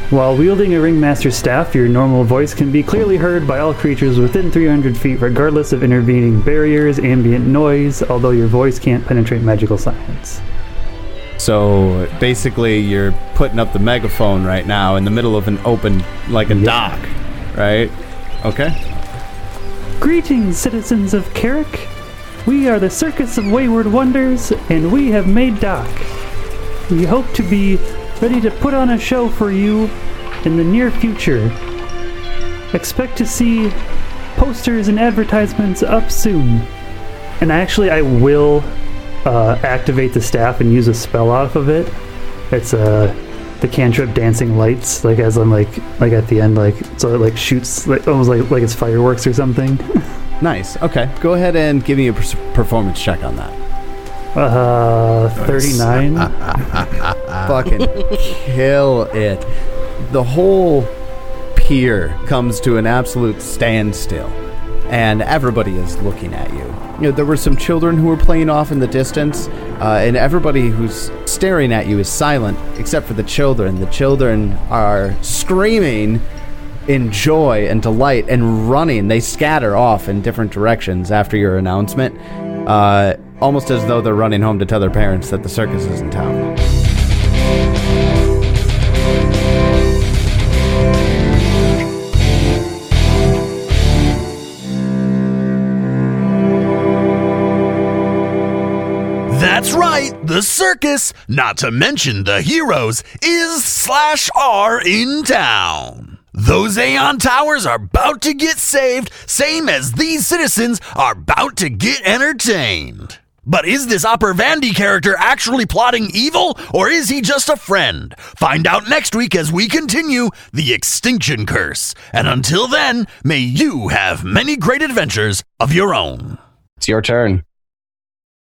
Speaker 3: While wielding a ringmaster staff, your normal voice can be clearly heard by all creatures within 300 feet, regardless of intervening barriers, ambient noise, although your voice can't penetrate magical silence.
Speaker 2: So basically, you're putting up the megaphone right now in the middle of an open, like a dock, right? Okay.
Speaker 3: Greetings, citizens of Carrick. We are the Circus of Wayward Wonders, and we have made dock. We hope to be ready to put on a show for you in the near future. Expect to see posters and advertisements up soon. And actually, I will uh, activate the staff and use a spell off of it. It's uh, the cantrip dancing lights, like as I'm like like at the end, like so it like shoots like almost like like it's fireworks or something. *laughs*
Speaker 2: Nice. Okay. Go ahead and give me a pers- performance check on that.
Speaker 3: Uh, 39. *laughs*
Speaker 2: Fucking kill it. The whole pier comes to an absolute standstill, and everybody is looking at you. You know, there were some children who were playing off in the distance, uh, and everybody who's staring at you is silent except for the children. The children are screaming in joy and delight and running. They scatter off in different directions after your announcement, uh, almost as though they're running home to tell their parents that the circus is in town.
Speaker 1: The circus, not to mention the heroes, is slash are in town. Those Aeon Towers are about to get saved, same as these citizens are about to get entertained. But is this Opera Vandy character actually plotting evil, or is he just a friend? Find out next week as we continue the Extinction Curse. And until then, may you have many great adventures of your own.
Speaker 8: It's your turn.